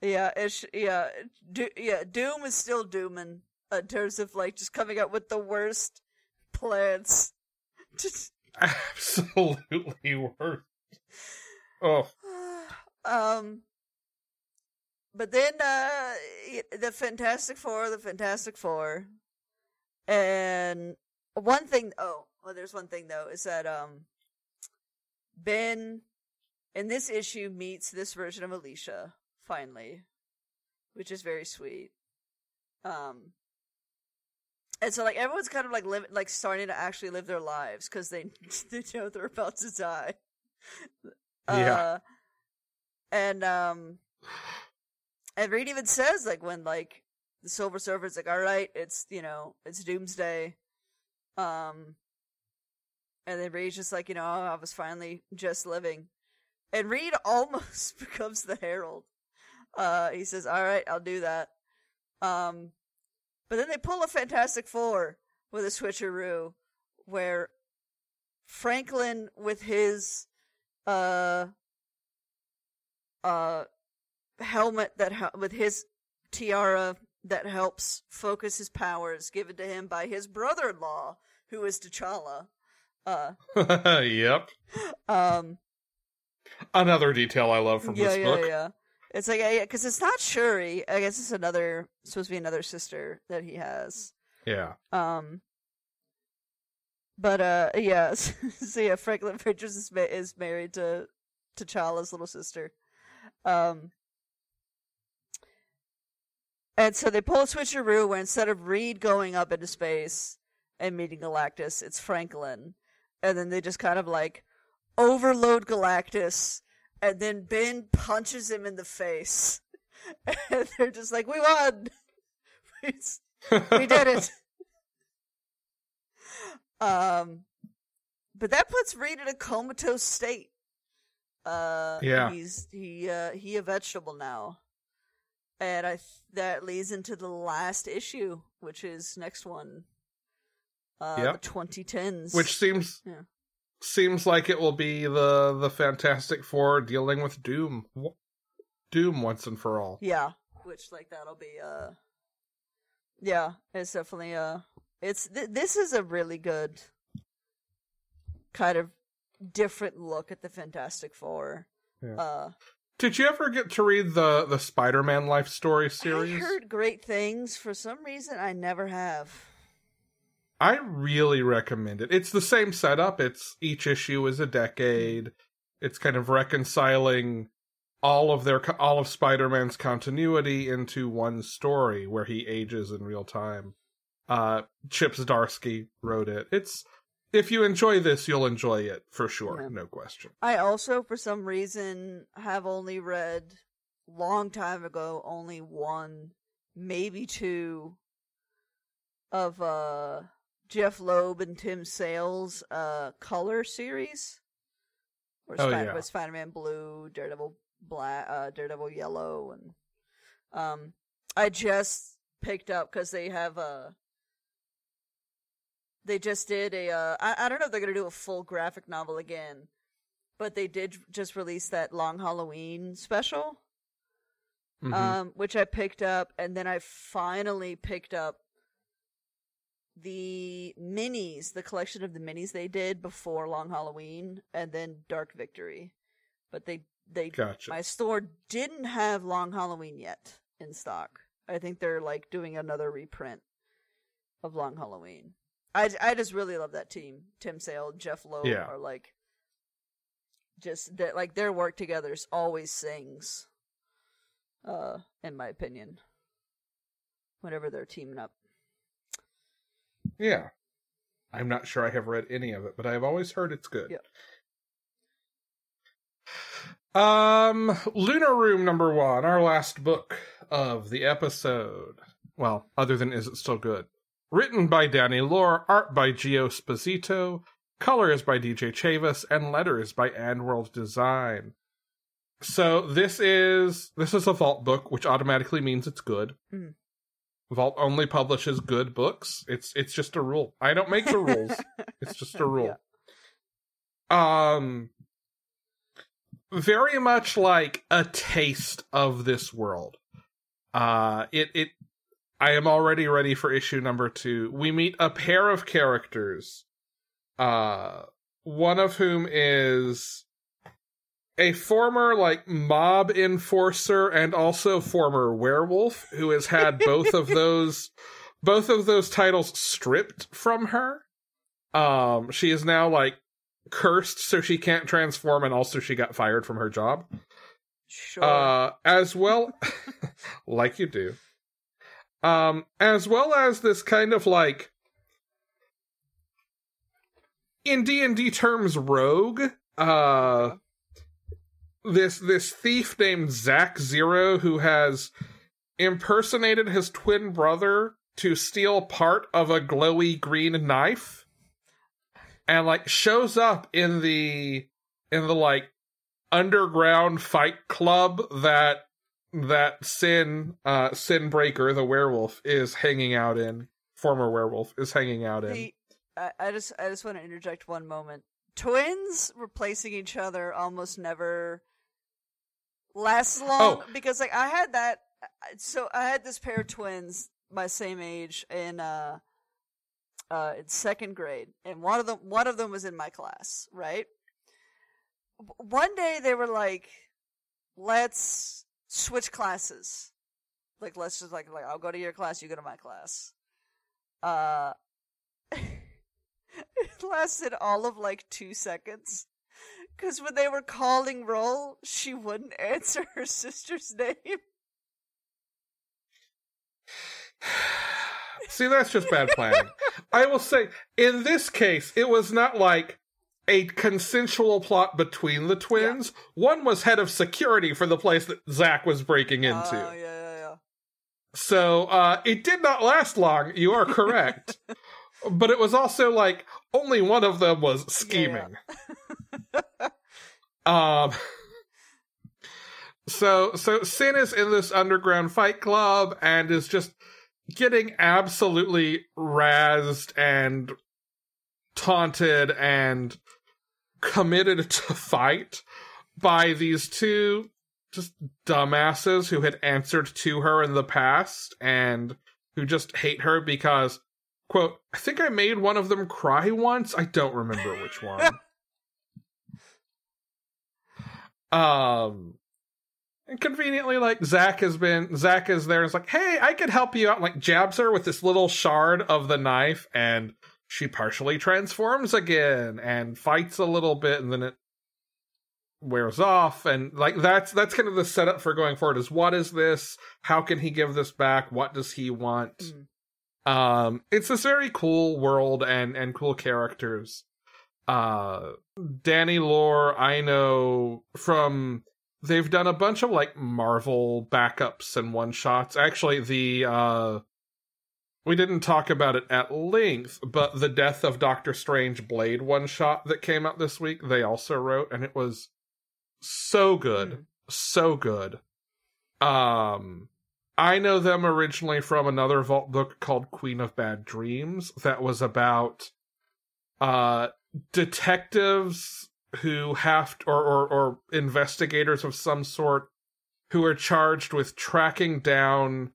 yeah, it's yeah, do, yeah. Doom is still dooming uh, in terms of like just coming up with the worst plans. Just Absolutely worst. Oh. um but then uh the fantastic four the fantastic four and one thing oh well there's one thing though. Is that um ben in this issue meets this version of alicia finally which is very sweet. Um and so like everyone's kind of like living like starting to actually live their lives because they they know they're about to die. Yeah. uh, and um, and Reed even says like when like the Silver Surfer's like, all right, it's you know it's Doomsday, um, and then Reed's just like, you know, I was finally just living, and Reed almost becomes the Herald. Uh, he says, all right, I'll do that. Um, but then they pull a Fantastic Four with a switcheroo, where Franklin with his uh uh helmet that hel- with his tiara that helps focus his powers given to him by his brother-in-law who is T'Challa. Uh yep. um Another detail I love from yeah this yeah book. yeah. It's like cuz it's not Shuri. I guess it's another supposed to be another sister that he has. Yeah. Um but uh yeah, so yeah, Franklin Richards is ma- is married to T'Challa's little sister. Um and so they pull a switcheroo where instead of Reed going up into space and meeting Galactus, it's Franklin. And then they just kind of like overload Galactus and then Ben punches him in the face. And they're just like, We won! we did it. Um, but that puts Reed in a comatose state. Uh, Yeah. he's he uh he a vegetable now, and I th- that leads into the last issue, which is next one. Uh, Yep. the 2010s. Which seems Yeah. seems like it will be the the Fantastic Four dealing with Doom. Doom once and for all. yeah, which like that'll be uh, yeah, it's definitely uh, it's th- this is a really good kind of different look at the Fantastic Four. Yeah. Uh, Did you ever get to read the the Spider-Man life story series? I heard great things. For some reason, I never have. I really recommend it. It's the same setup. It's each issue is a decade. It's kind of reconciling all of their all of Spider-Man's continuity into one story where he ages in real time. Uh Chip Zdarsky wrote it. It's if you enjoy this, you'll enjoy it for sure, Yeah. no question. I also, for some reason, have only read long time ago only one, maybe two of uh Jeff Loeb and Tim Sales uh color series. Or Oh, Spider- yeah. Spider-Man Blue, Daredevil Black, uh, Daredevil Yellow, and um, I just picked up because they have a. They just did a. Uh, I I don't know if they're gonna do a full graphic novel again, but they did just release that Long Halloween special Mhm. um, which I picked up, and then I finally picked up the minis, the collection of the minis they did before Long Halloween, and then Dark Victory. But they they gotcha. my store didn't have Long Halloween yet in stock. I think they're like doing another reprint of Long Halloween. I, I just really love that team. Tim Sale, Jeff Loeb Yeah. are like just that like their work together is always sings. Uh, in my opinion, whenever they're teaming up. Yeah. I'm not sure I have read any of it, but I've always heard it's good. Yep. Um, Lunar Room number one, our last book of the episode. Well, other than Is It Still Good? Written by Danny Lore, art by Gio Sposito, colors by DJ Chavis, and letters by Andworld Design. So this is this is a Vault book, which automatically means it's good. Mhm. Vault only publishes good books. It's it's just a rule. I don't make the rules. It's just a rule. Um very much like a taste of this world. Uh it it I am already ready for issue number 2. We meet a pair of characters. Uh one of whom is a former like mob enforcer and also former werewolf who has had both of those both of those titles stripped from her. Um she is now like cursed so she can't transform and also she got fired from her job. Sure. Uh as well like you do. Um as well as this kind of like in D&D terms rogue uh this this thief named Zach Zero who has impersonated his twin brother to steal part of a glowy green knife and like shows up in the in the like underground fight club that that Sin uh Sin Breaker the werewolf is hanging out in former werewolf is hanging out in The, I, I just I just want to interject one moment. Twins replacing each other almost never lasts long Oh. because like I had that so I had this pair of twins my same age in uh uh in second grade and one of them one of them was in my class, right? One day they were like let's switch classes. Like let's just like like I'll go to your class, you go to my class. Uh it lasted all of like two seconds. Because when they were calling roll, she wouldn't answer her sister's name. See, that's just bad planning. I will say, in this case, it was not like a consensual plot between the twins. One was head of security for the place that Zach was breaking into. Oh, yeah, yeah, yeah. So uh, it did not last long. You are correct. but it was also like only one of them was scheming. um. So so Sin is in this underground fight club and is just getting absolutely razzed and taunted and committed to fight by these two just dumbasses who had answered to her in the past and who just hate her because quote i think i made one of them cry once i don't remember which one um and conveniently like zach has been zach is there and is like hey i could help you out and, like jabs her with this little shard of the knife and she partially transforms again and fights a little bit and then it wears off and like that's that's kind of the setup for going forward is what is this? How can he give this back? What does he want? Mm. um it's this very cool world and and cool characters uh danny lore i know from they've done a bunch of like marvel backups and one shots actually the uh we didn't talk about it at length, but the death of Doctor Strange Blade one shot that came out this week, they also wrote, and it was so good, Mm. so good. Um, I know them originally from another Vault book called Queen of Bad Dreams that was about uh detectives who have to, or, or or investigators of some sort who are charged with tracking down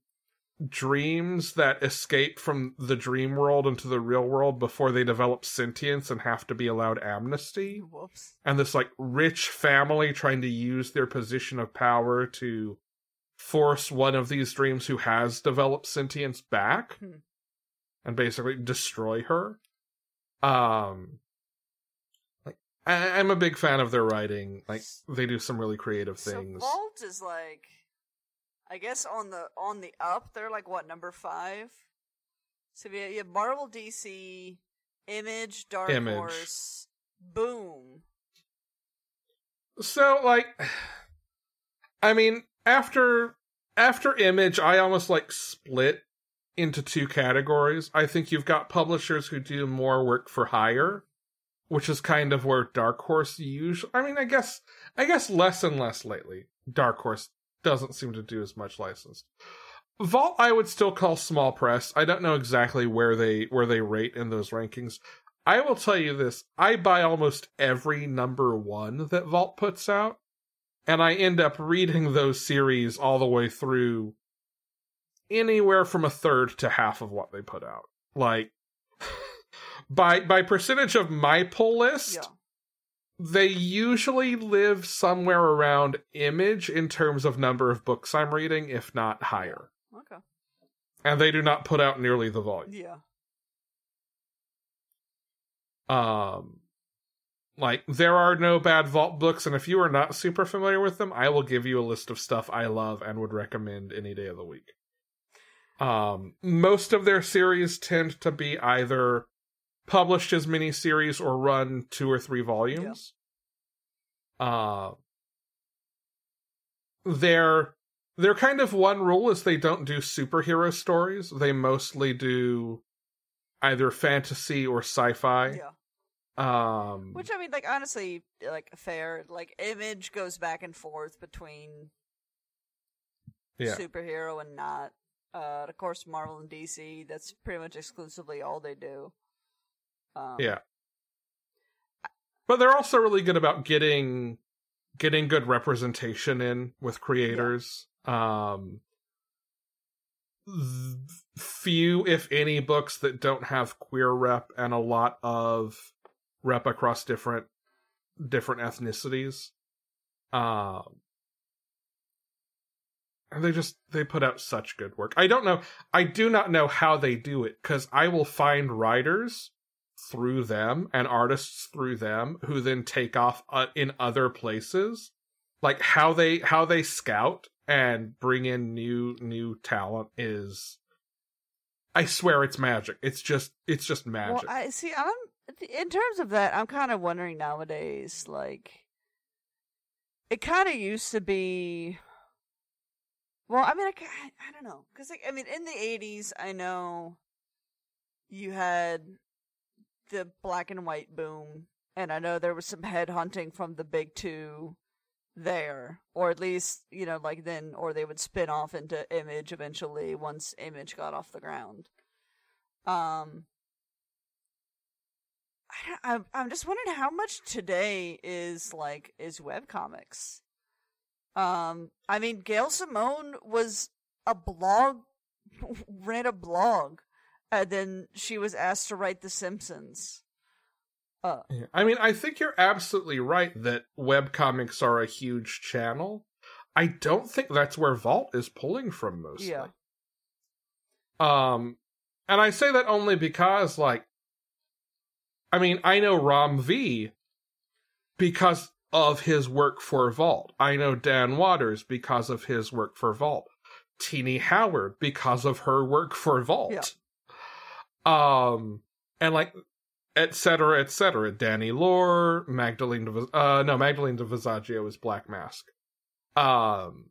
dreams that escape from the dream world into the real world before they develop sentience and have to be allowed amnesty Whoops. and this like rich family trying to use their position of power to force one of these dreams who has developed sentience back Hmm. and basically destroy her um I, i'm a big fan of their writing like they do some really creative things. So Vault is like, I guess on the on the up. They're like what number five? So you have Marvel, DC, Image, Dark Image. Horse, Boom. So like I mean after after image I almost like split into two categories. I think you've got publishers who do more work for hire, which is kind of where Dark Horse usually I mean I guess I guess less and less lately. Dark Horse doesn't seem to do as much licensed. Vault I would still call small press. I don't know exactly where they where they rate in those rankings. I will tell you this, I buy almost every number 1 that Vault puts out and I end up reading those series all the way through anywhere from a third to half of what they put out. Like by by percentage of my pull list, Yeah. they usually live somewhere around image in terms of number of books I'm reading, if not higher. Okay. And they do not put out nearly the volume. Yeah. Um like there are no bad vault books and if you are not super familiar with them, I will give you a list of stuff I love and would recommend any day of the week. Um most of their series tend to be either published as miniseries or run two or three volumes. Uh their their kind of one rule is they don't do superhero stories. They mostly do either fantasy or sci-fi. Yeah. Um, Which I mean, like honestly, like fair. Like Image goes back and forth between yeah, superhero and not. Uh, of course, Marvel and DC. That's pretty much exclusively all they do. Um, yeah. But they're also really good about getting getting good representation in with creators. Um, few, if any, books that don't have queer rep and a lot of rep across different different ethnicities. Um, and they just they put out such good work. I don't know. I do not know how they do it because I will find writers through them and artists through them who then take off uh, in other places. Like how they how they scout and bring in new new talent is I swear it's magic. It's just it's just magic. Well, I see. I'm in terms of that. I'm kind of wondering nowadays. Like, it kind of used to be. Well, I mean, I, I don't know, because like, I mean, in the '80s, I know you had the black and white boom, and I know there was some head hunting from the big two there, or at least you know, like then, or they would spin off into Image eventually once Image got off the ground. Um, I I'm I'm just wondering how much today is like is webcomics. Um, I mean, Gail Simone was a blog, ran a blog, and then she was asked to write The Simpsons. Uh, I mean, I think you're absolutely right that webcomics are a huge channel. I don't think that's where Vault is pulling from mostly. Yeah. Um, and I say that only because, like, I mean, I know Ram V because of his work for Vault. I know Dan Watters because of his work for Vault. Tini Howard because of her work for Vault. Um, and like, et cetera, et cetera. Danny Lore, Magdalene de, Vis- uh, no, Magdalene de Visaggio is Black Mask. Um,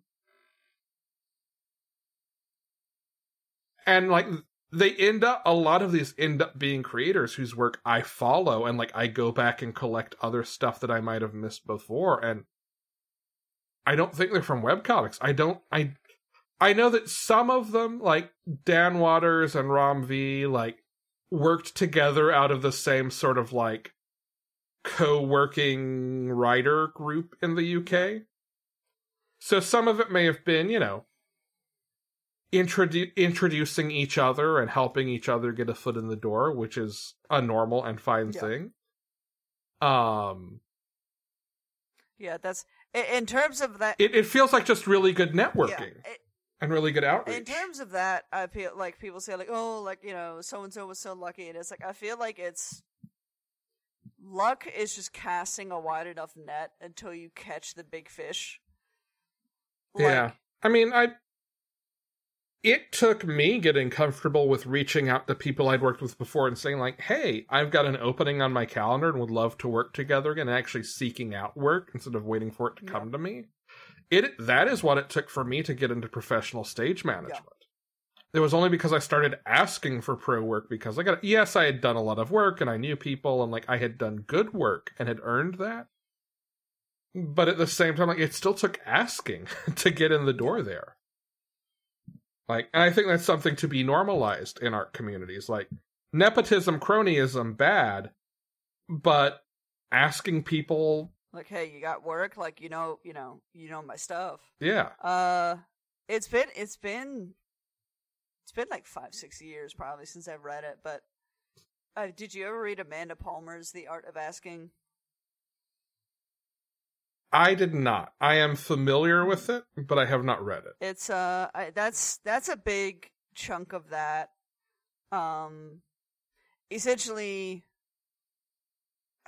and like they end up a lot of these end up being creators whose work I follow and like I go back and collect other stuff that I might have missed before and I don't think they're from webcomics. I don't I I know that some of them like Dan Watters and Ram V like worked together out of the same sort of like co-working writer group in the UK. So some of it may have been, you know, introdu- introducing each other and helping each other get a foot in the door, which is a normal and fine Yeah. thing. Um, Yeah, that's in, terms of that. it, it feels like just really good networking Yeah, it- and really good outreach. in terms of that, I feel like people say like, "Oh, like you know, so and so was so lucky." And it's like I feel like it's luck is just casting a wide enough net until you catch the big fish. yeah. I mean, I. It took me getting comfortable with reaching out to people I'd worked with before and saying, like, hey, I've got an opening on my calendar and would love to work together again, and actually seeking out work instead of waiting for it to Yeah. come to me. It that is what it took for me to get into professional stage management. It was only because I started asking for pro work because I got yes, I had done a lot of work and I knew people and like I had done good work and had earned that. But at the same time, like it still took asking to get in the door there. Like, and I think that's something to be normalized in art communities. Like nepotism, cronyism, bad, but asking people, Like, hey, you got work? Like, you know, you know, you know my stuff. yeah, Uh, it's been it's been it's been like five six years probably since I've read it. But uh, did you ever read Amanda Palmer's The Art of Asking? I did not. I am familiar with it, but I have not read it. It's uh, I, that's that's a big chunk of that. Um, essentially,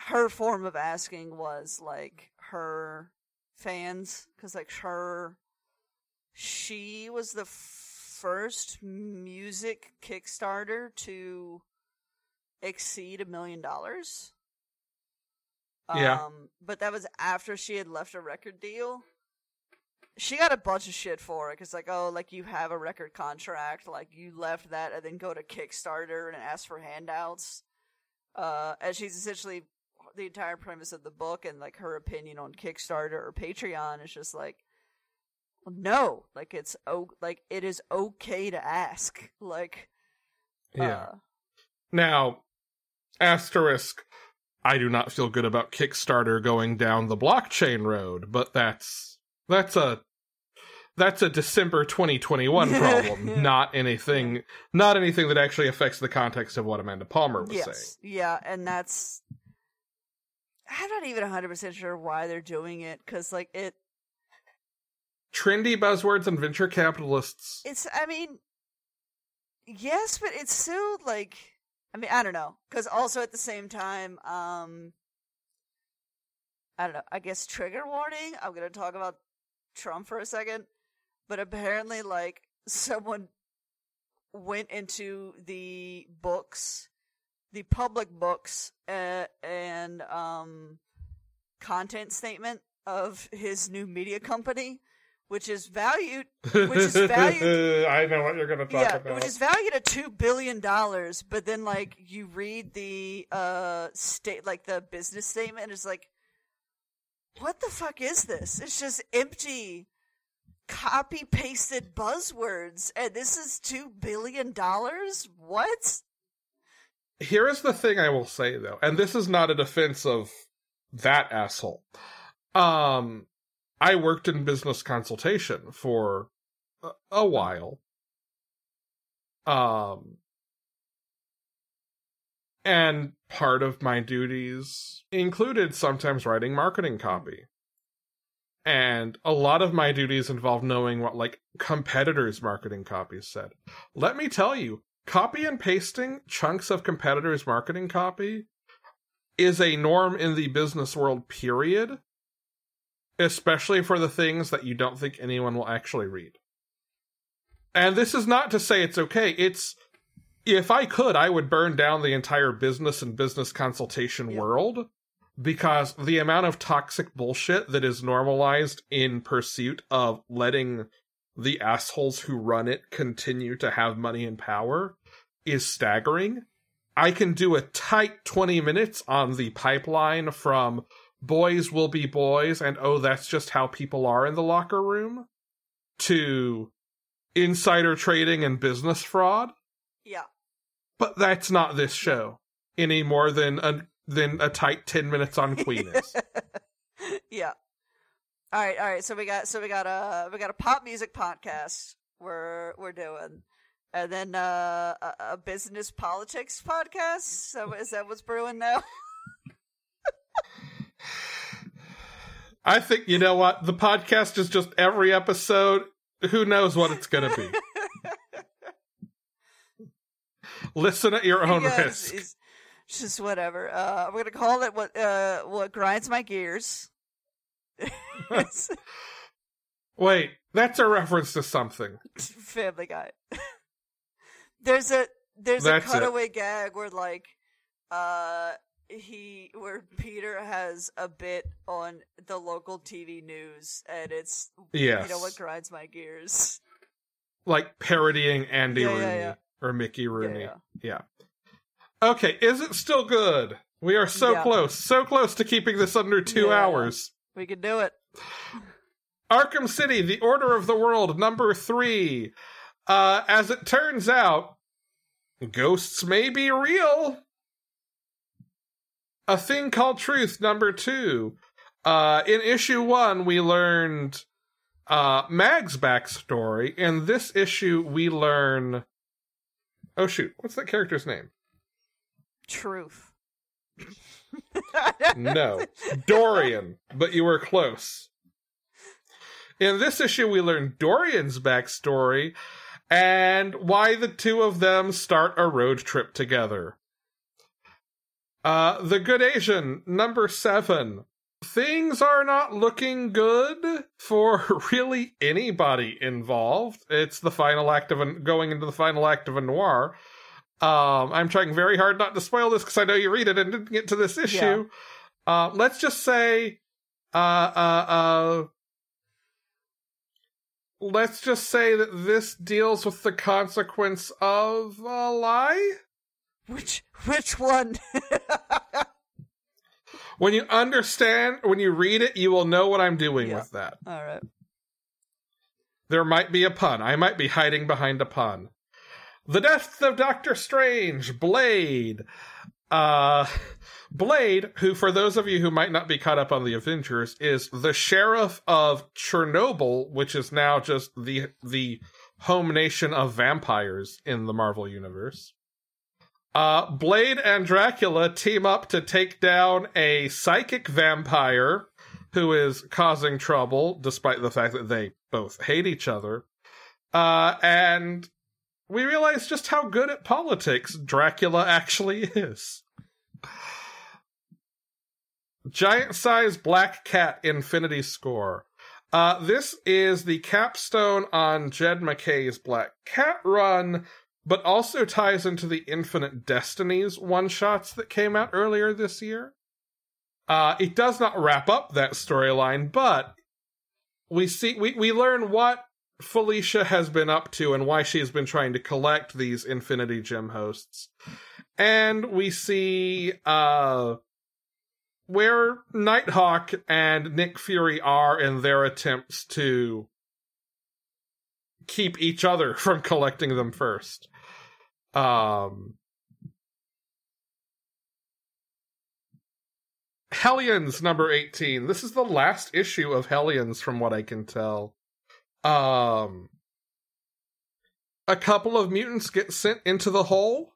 her form of asking was like her fans, because like her, she was the first music Kickstarter to exceed a million dollars. Yeah. Um, but that was after she had left a record deal she got a bunch of shit for it because like oh like you have a record contract like you left that and then go to kickstarter and ask for handouts uh and she's essentially the entire premise of the book and like her opinion on kickstarter or patreon is just like no like it's oh like it is okay to ask like Yeah. uh, Now, asterisk, I do not feel good about Kickstarter going down the blockchain road, but that's that's a that's a December 2021 problem, not anything not anything that actually affects the context of what Amanda Palmer was saying. yeah and that's i'm not even 100% sure why they're doing it because like it Trendy buzzwords and venture capitalists. It's, I mean, yes, but it's still like, I mean, I don't know, because also at the same time, um, I don't know. I guess trigger warning. I'm gonna talk about Trump for a second, but apparently, like, someone went into the books, the public books, uh, and um, content statement of his new media company, which is valued Which is valued- I know what you're going to talk yeah, about. which is valued at two billion dollars. But then, like, you read the uh state, like the business statement, and it's like, what the fuck is this? It's just empty, copy pasted buzzwords, and this is two billion dollars. What? Here is the thing I will say though, and this is not a defense of that asshole. Um, I worked in business consultation for a, while. Um, and part of my duties included sometimes writing marketing copy. And a lot of my duties involved knowing what like competitors' marketing copies said. Let me tell you, copy and pasting chunks of competitors' marketing copy is a norm in the business world, period. Especially for the things that you don't think anyone will actually read. And this is not to say it's okay. It's if I could, I would burn down the entire business and business consultation world because the amount of toxic bullshit that is normalized in pursuit of letting the assholes who run it continue to have money and power is staggering. I can do a tight 20 minutes on the pipeline from boys will be boys and oh, that's just how people are in the locker room to insider trading and business fraud. Yeah. But that's not this show any more than a, than a tight 10 minutes on Queen is. yeah. All right, all right. So we got so we got a we got a pop music podcast we're we're doing, and then uh, a, a business politics podcast. So is that what's brewing now? I think you know what the podcast is just every episode. Who knows what it's going to be? Listen at your own Yeah, risk. It's, it's just whatever. Uh, we're gonna call it what uh, what grinds my gears. Wait, that's a reference to something. Family Guy. there's a there's That's a it. cutaway gag where like uh he where Peter has a bit on the local TV news and it's Yes. you know what grinds my gears. Like parodying Andy Yeah, yeah, Rooney yeah. or Mickey Rooney. yeah. Yeah. Okay, is it still good? We are so Yeah. close, so close to keeping this under two Yeah. hours. We can do it. Arkham City, The Order of the World, number three. Uh, as it turns out, ghosts may be real. A Thing Called Truth, number two. Uh, in issue one, we learned uh, Mag's backstory. In this issue, we learn. Oh, shoot. What's that character's name? Truth. No. Dorian, but you were close. In this issue, we learn Dorian's backstory and why the two of them start a road trip together. Uh, the Good Asian, number seven. Things are not looking good for really anybody involved. It's the final act of a, going into the final act of a noir. Um, I'm trying very hard not to spoil this because I know you read it and didn't get to this issue. Uh, let's just say, uh, uh, uh, let's just say that this deals with the consequence of a lie. which which one? When you understand, when you read it, you will know what I'm doing Yeah. with that. All right. There might be a pun. I might be hiding behind a pun. The Death of Doctor Strange, Blade. Uh, Blade, who, for those of you who might not be caught up on the Avengers, is the sheriff of Chernobyl, which is now just the the home nation of vampires in the Marvel universe. Uh, Blade and Dracula team up to take down a psychic vampire who is causing trouble, despite the fact that they both hate each other. Uh, and we realize just how good at politics Dracula actually is. Giant size black cat infinity score. Uh, this is the capstone on Jed MacKay's Black Cat run, but also ties into the Infinite Destinies one shots that came out earlier this year. Uh, it does not wrap up that storyline, but we see we, we learn what Felicia has been up to and why she's been trying to collect these Infinity Gem hosts. And we see uh where Nighthawk and Nick Fury are in their attempts to keep each other from collecting them first. Um Hellions number 18. This is the last issue of Hellions from what I can tell. Um a couple of mutants get sent into the hole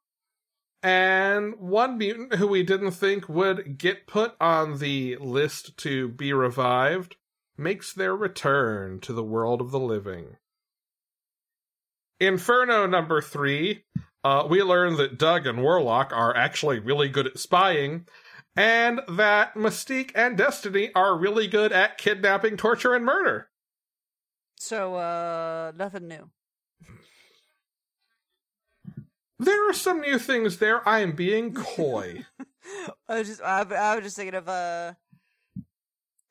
and one mutant who we didn't think would get put on the list to be revived makes their return to the world of the living. Inferno number 3. Uh, we learn that Doug and Warlock are actually really good at spying, and that Mystique and Destiny are really good at kidnapping, torture, and murder. So uh nothing new. There are some new things there. I am being coy. I was just I, I was just thinking of uh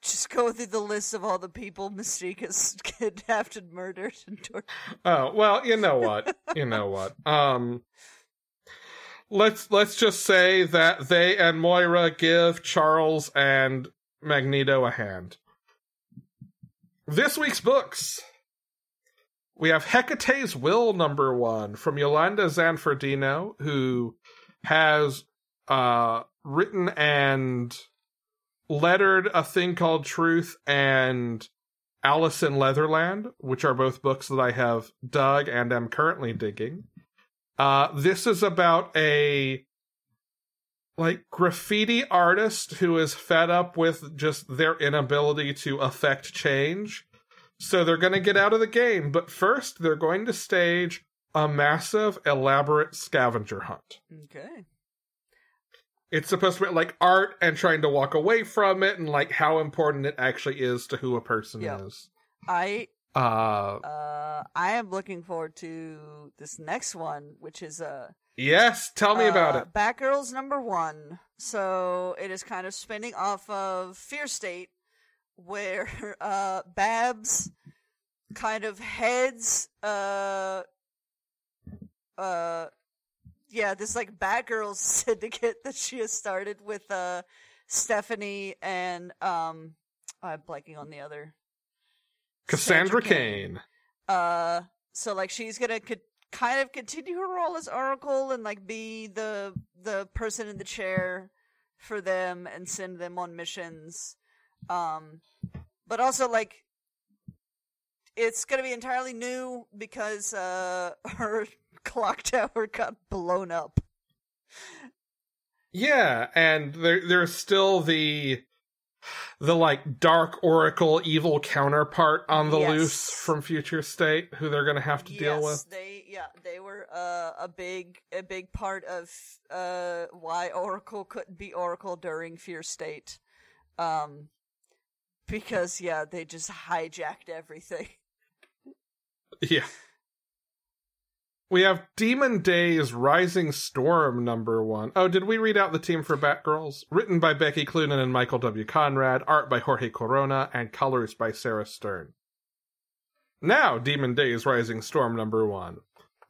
just go through the list of all the people Mystique has kidnapped and murdered and tortured. oh, well, you know what? You know what? Um let's let's just say that they and Moira give Charles and Magneto a hand. This week's books. We have Hecate's Will number one from Iolanda Zanfardino, who has uh, written and lettered a thing called Truth and Alice in Leatherland, which are both books that I have dug and am currently digging. Uh, this is about a like graffiti artist who is fed up with just their inability to affect change. So they're going to get out of the game, but first they're going to stage a massive, elaborate scavenger hunt. Okay. It's supposed to be like art and trying to walk away from it and like how important it actually is to who a person Yeah. is. I Uh uh I am looking forward to this next one, which is uh yes, tell me about uh, it. Batgirls number one. So it is kind of spinning off of Fear State, where uh Babs kind of heads uh uh yeah, this like Batgirls syndicate that she has started with uh Stephanie and um I'm blanking on the other Cassandra Cain. Kane. uh so like she's gonna co- kind of continue her role as oracle and like be the the person in the chair for them and send them on missions um but also like it's gonna be entirely new because uh her clock tower got blown up Yeah, and there there's still the the like dark oracle evil counterpart on the Yes. loose from future state who they're going to have to deal yes, with. they yeah they were uh, a big a big part of uh, why Oracle couldn't be Oracle during Fear State, um, because yeah they just hijacked everything. Yeah. We have Demon Days Rising Storm number one. Oh, did we read out the team for Batgirls? Written by Becky Cloonan and Michael W. Conrad, art by Jorge Corona, and colors by Sarah Stern. Now, Demon Days Rising Storm number one,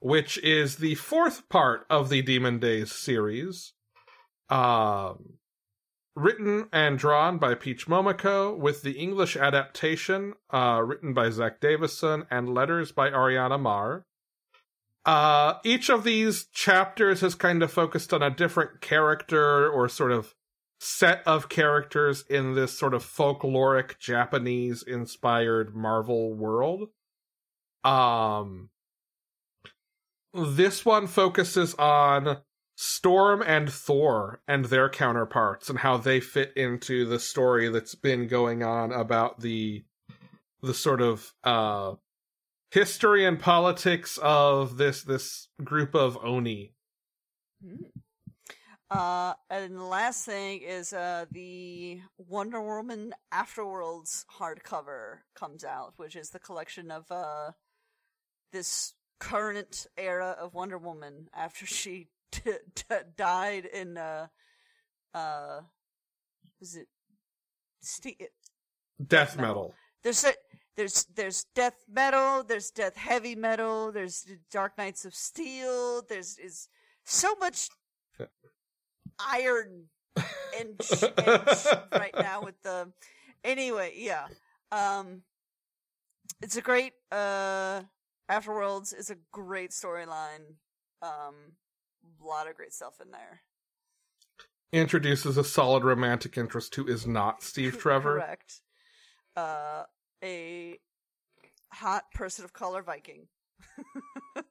which is the fourth part of the Demon Days series. Um, written and drawn by Peach Momoko, with the English adaptation uh, written by Zach Davisson and letters by Ariana Maher. Uh, each of these chapters has kind of focused on a different character or sort of set of characters in this sort of folkloric Japanese inspired Marvel world. Um, this one focuses on Storm and Thor and their counterparts and how they fit into the story that's been going on about the the sort of uh history and politics of this this group of oni. Uh, and the last thing is uh, the Wonder Woman Afterworlds hardcover comes out, which is the collection of uh, this current era of Wonder Woman after she t- t- died in uh, uh, was it? Ste- Death metal. metal. there's a, there's there's death metal, there's death heavy metal, there's Dark Knights of Steel, there's is so much iron and, and right now with the anyway, yeah. Um it's a great uh Afterworlds is a great storyline. Um a lot of great stuff in there. Introduces a solid romantic interest who is not Steve Trevor. Correct. Uh a hot person of color Viking.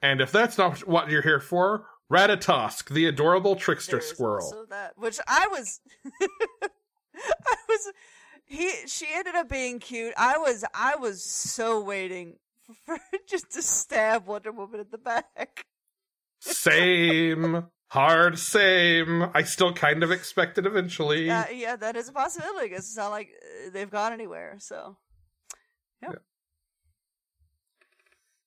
And if that's not what you're here for, Ratatosk, the adorable trickster squirrel. also that, which I was, I was, he, she ended up being cute. I was, I was so waiting for her just to stab Wonder Woman in the back. Same. Hard same. I still kind of expect it eventually. Yeah, yeah, that is a possibility because it's not like uh, they've gone anywhere. So, yeah.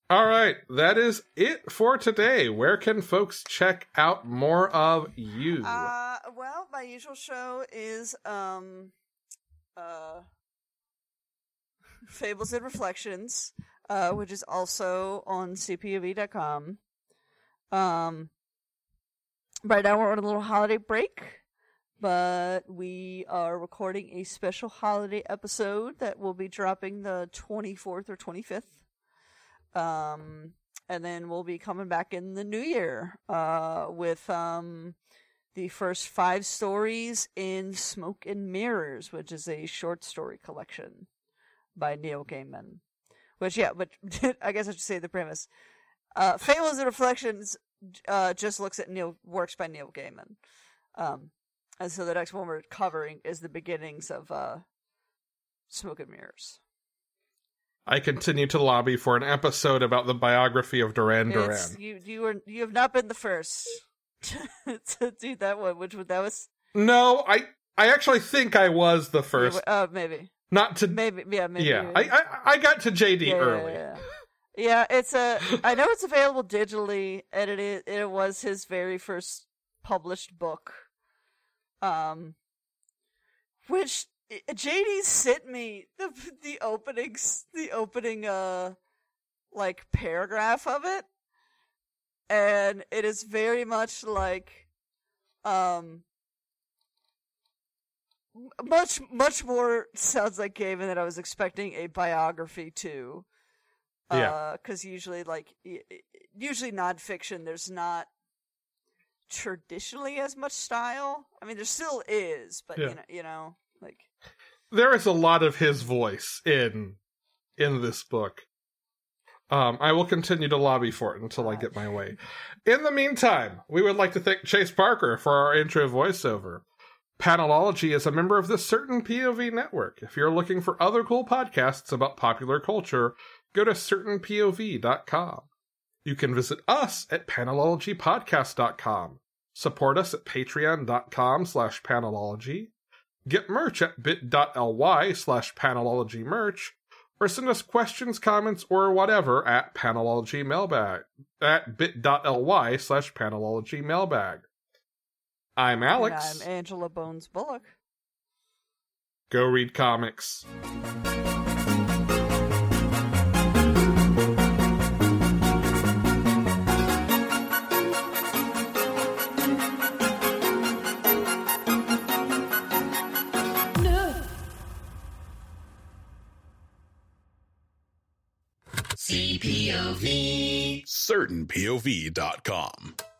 All right, that is it for today. Where can folks check out more of you? uh, well, my usual show is um, uh, Fables and Reflections. uh, which is also on cpov.com. Um, right now we're on a little holiday break, but we are recording a special holiday episode that will be dropping the 24th or 25th. Um, and then we'll be coming back in the new year, uh, with, um, the first five stories in Smoke and Mirrors, which is a short story collection by Neil Gaiman. Which, yeah, but I guess I should say the premise. Uh, Fables and Reflections uh, just looks at Neil works by Neil Gaiman. Um, and so the next one we're covering is the beginnings of uh, Smoke and Mirrors. I continue to lobby for an episode about the biography of Duran Duran. You you were you have not been the first to do that one, which that was No, I I actually think I was the first. Uh, maybe Not to maybe yeah maybe yeah. I, I I got to JD yeah, early. Yeah, yeah, it's a. I know it's available digitally, and it is, it was his very first published book. Um, which JD sent me the the openings, the opening uh, like paragraph of it, and it is very much like, um. Much, much more sounds like Gavin than I was expecting a biography to. Yeah. Because usually, like, usually nonfiction, there's not traditionally as much style. I mean, there still is, but Yeah. you know, you know, like, There is a lot of his voice in in this book. Um, I will continue to lobby for it until I get my way. In the meantime, we would like to thank Chase Parker for our intro voiceover. Panelology is a member of the Certain POV network. If you're looking for other cool podcasts about popular culture, go to certainpov.com. You can visit us at panelologypodcast.com. Support us at patreon.com slash panelology. Get merch at bit.ly slash panelology merch, or send us questions, comments, or whatever at panelology mailbag at bit.ly slash panelology mailbag. I'm and Alex. I'm Angela Bones Bullock. Go read comics. CertainPOV.com.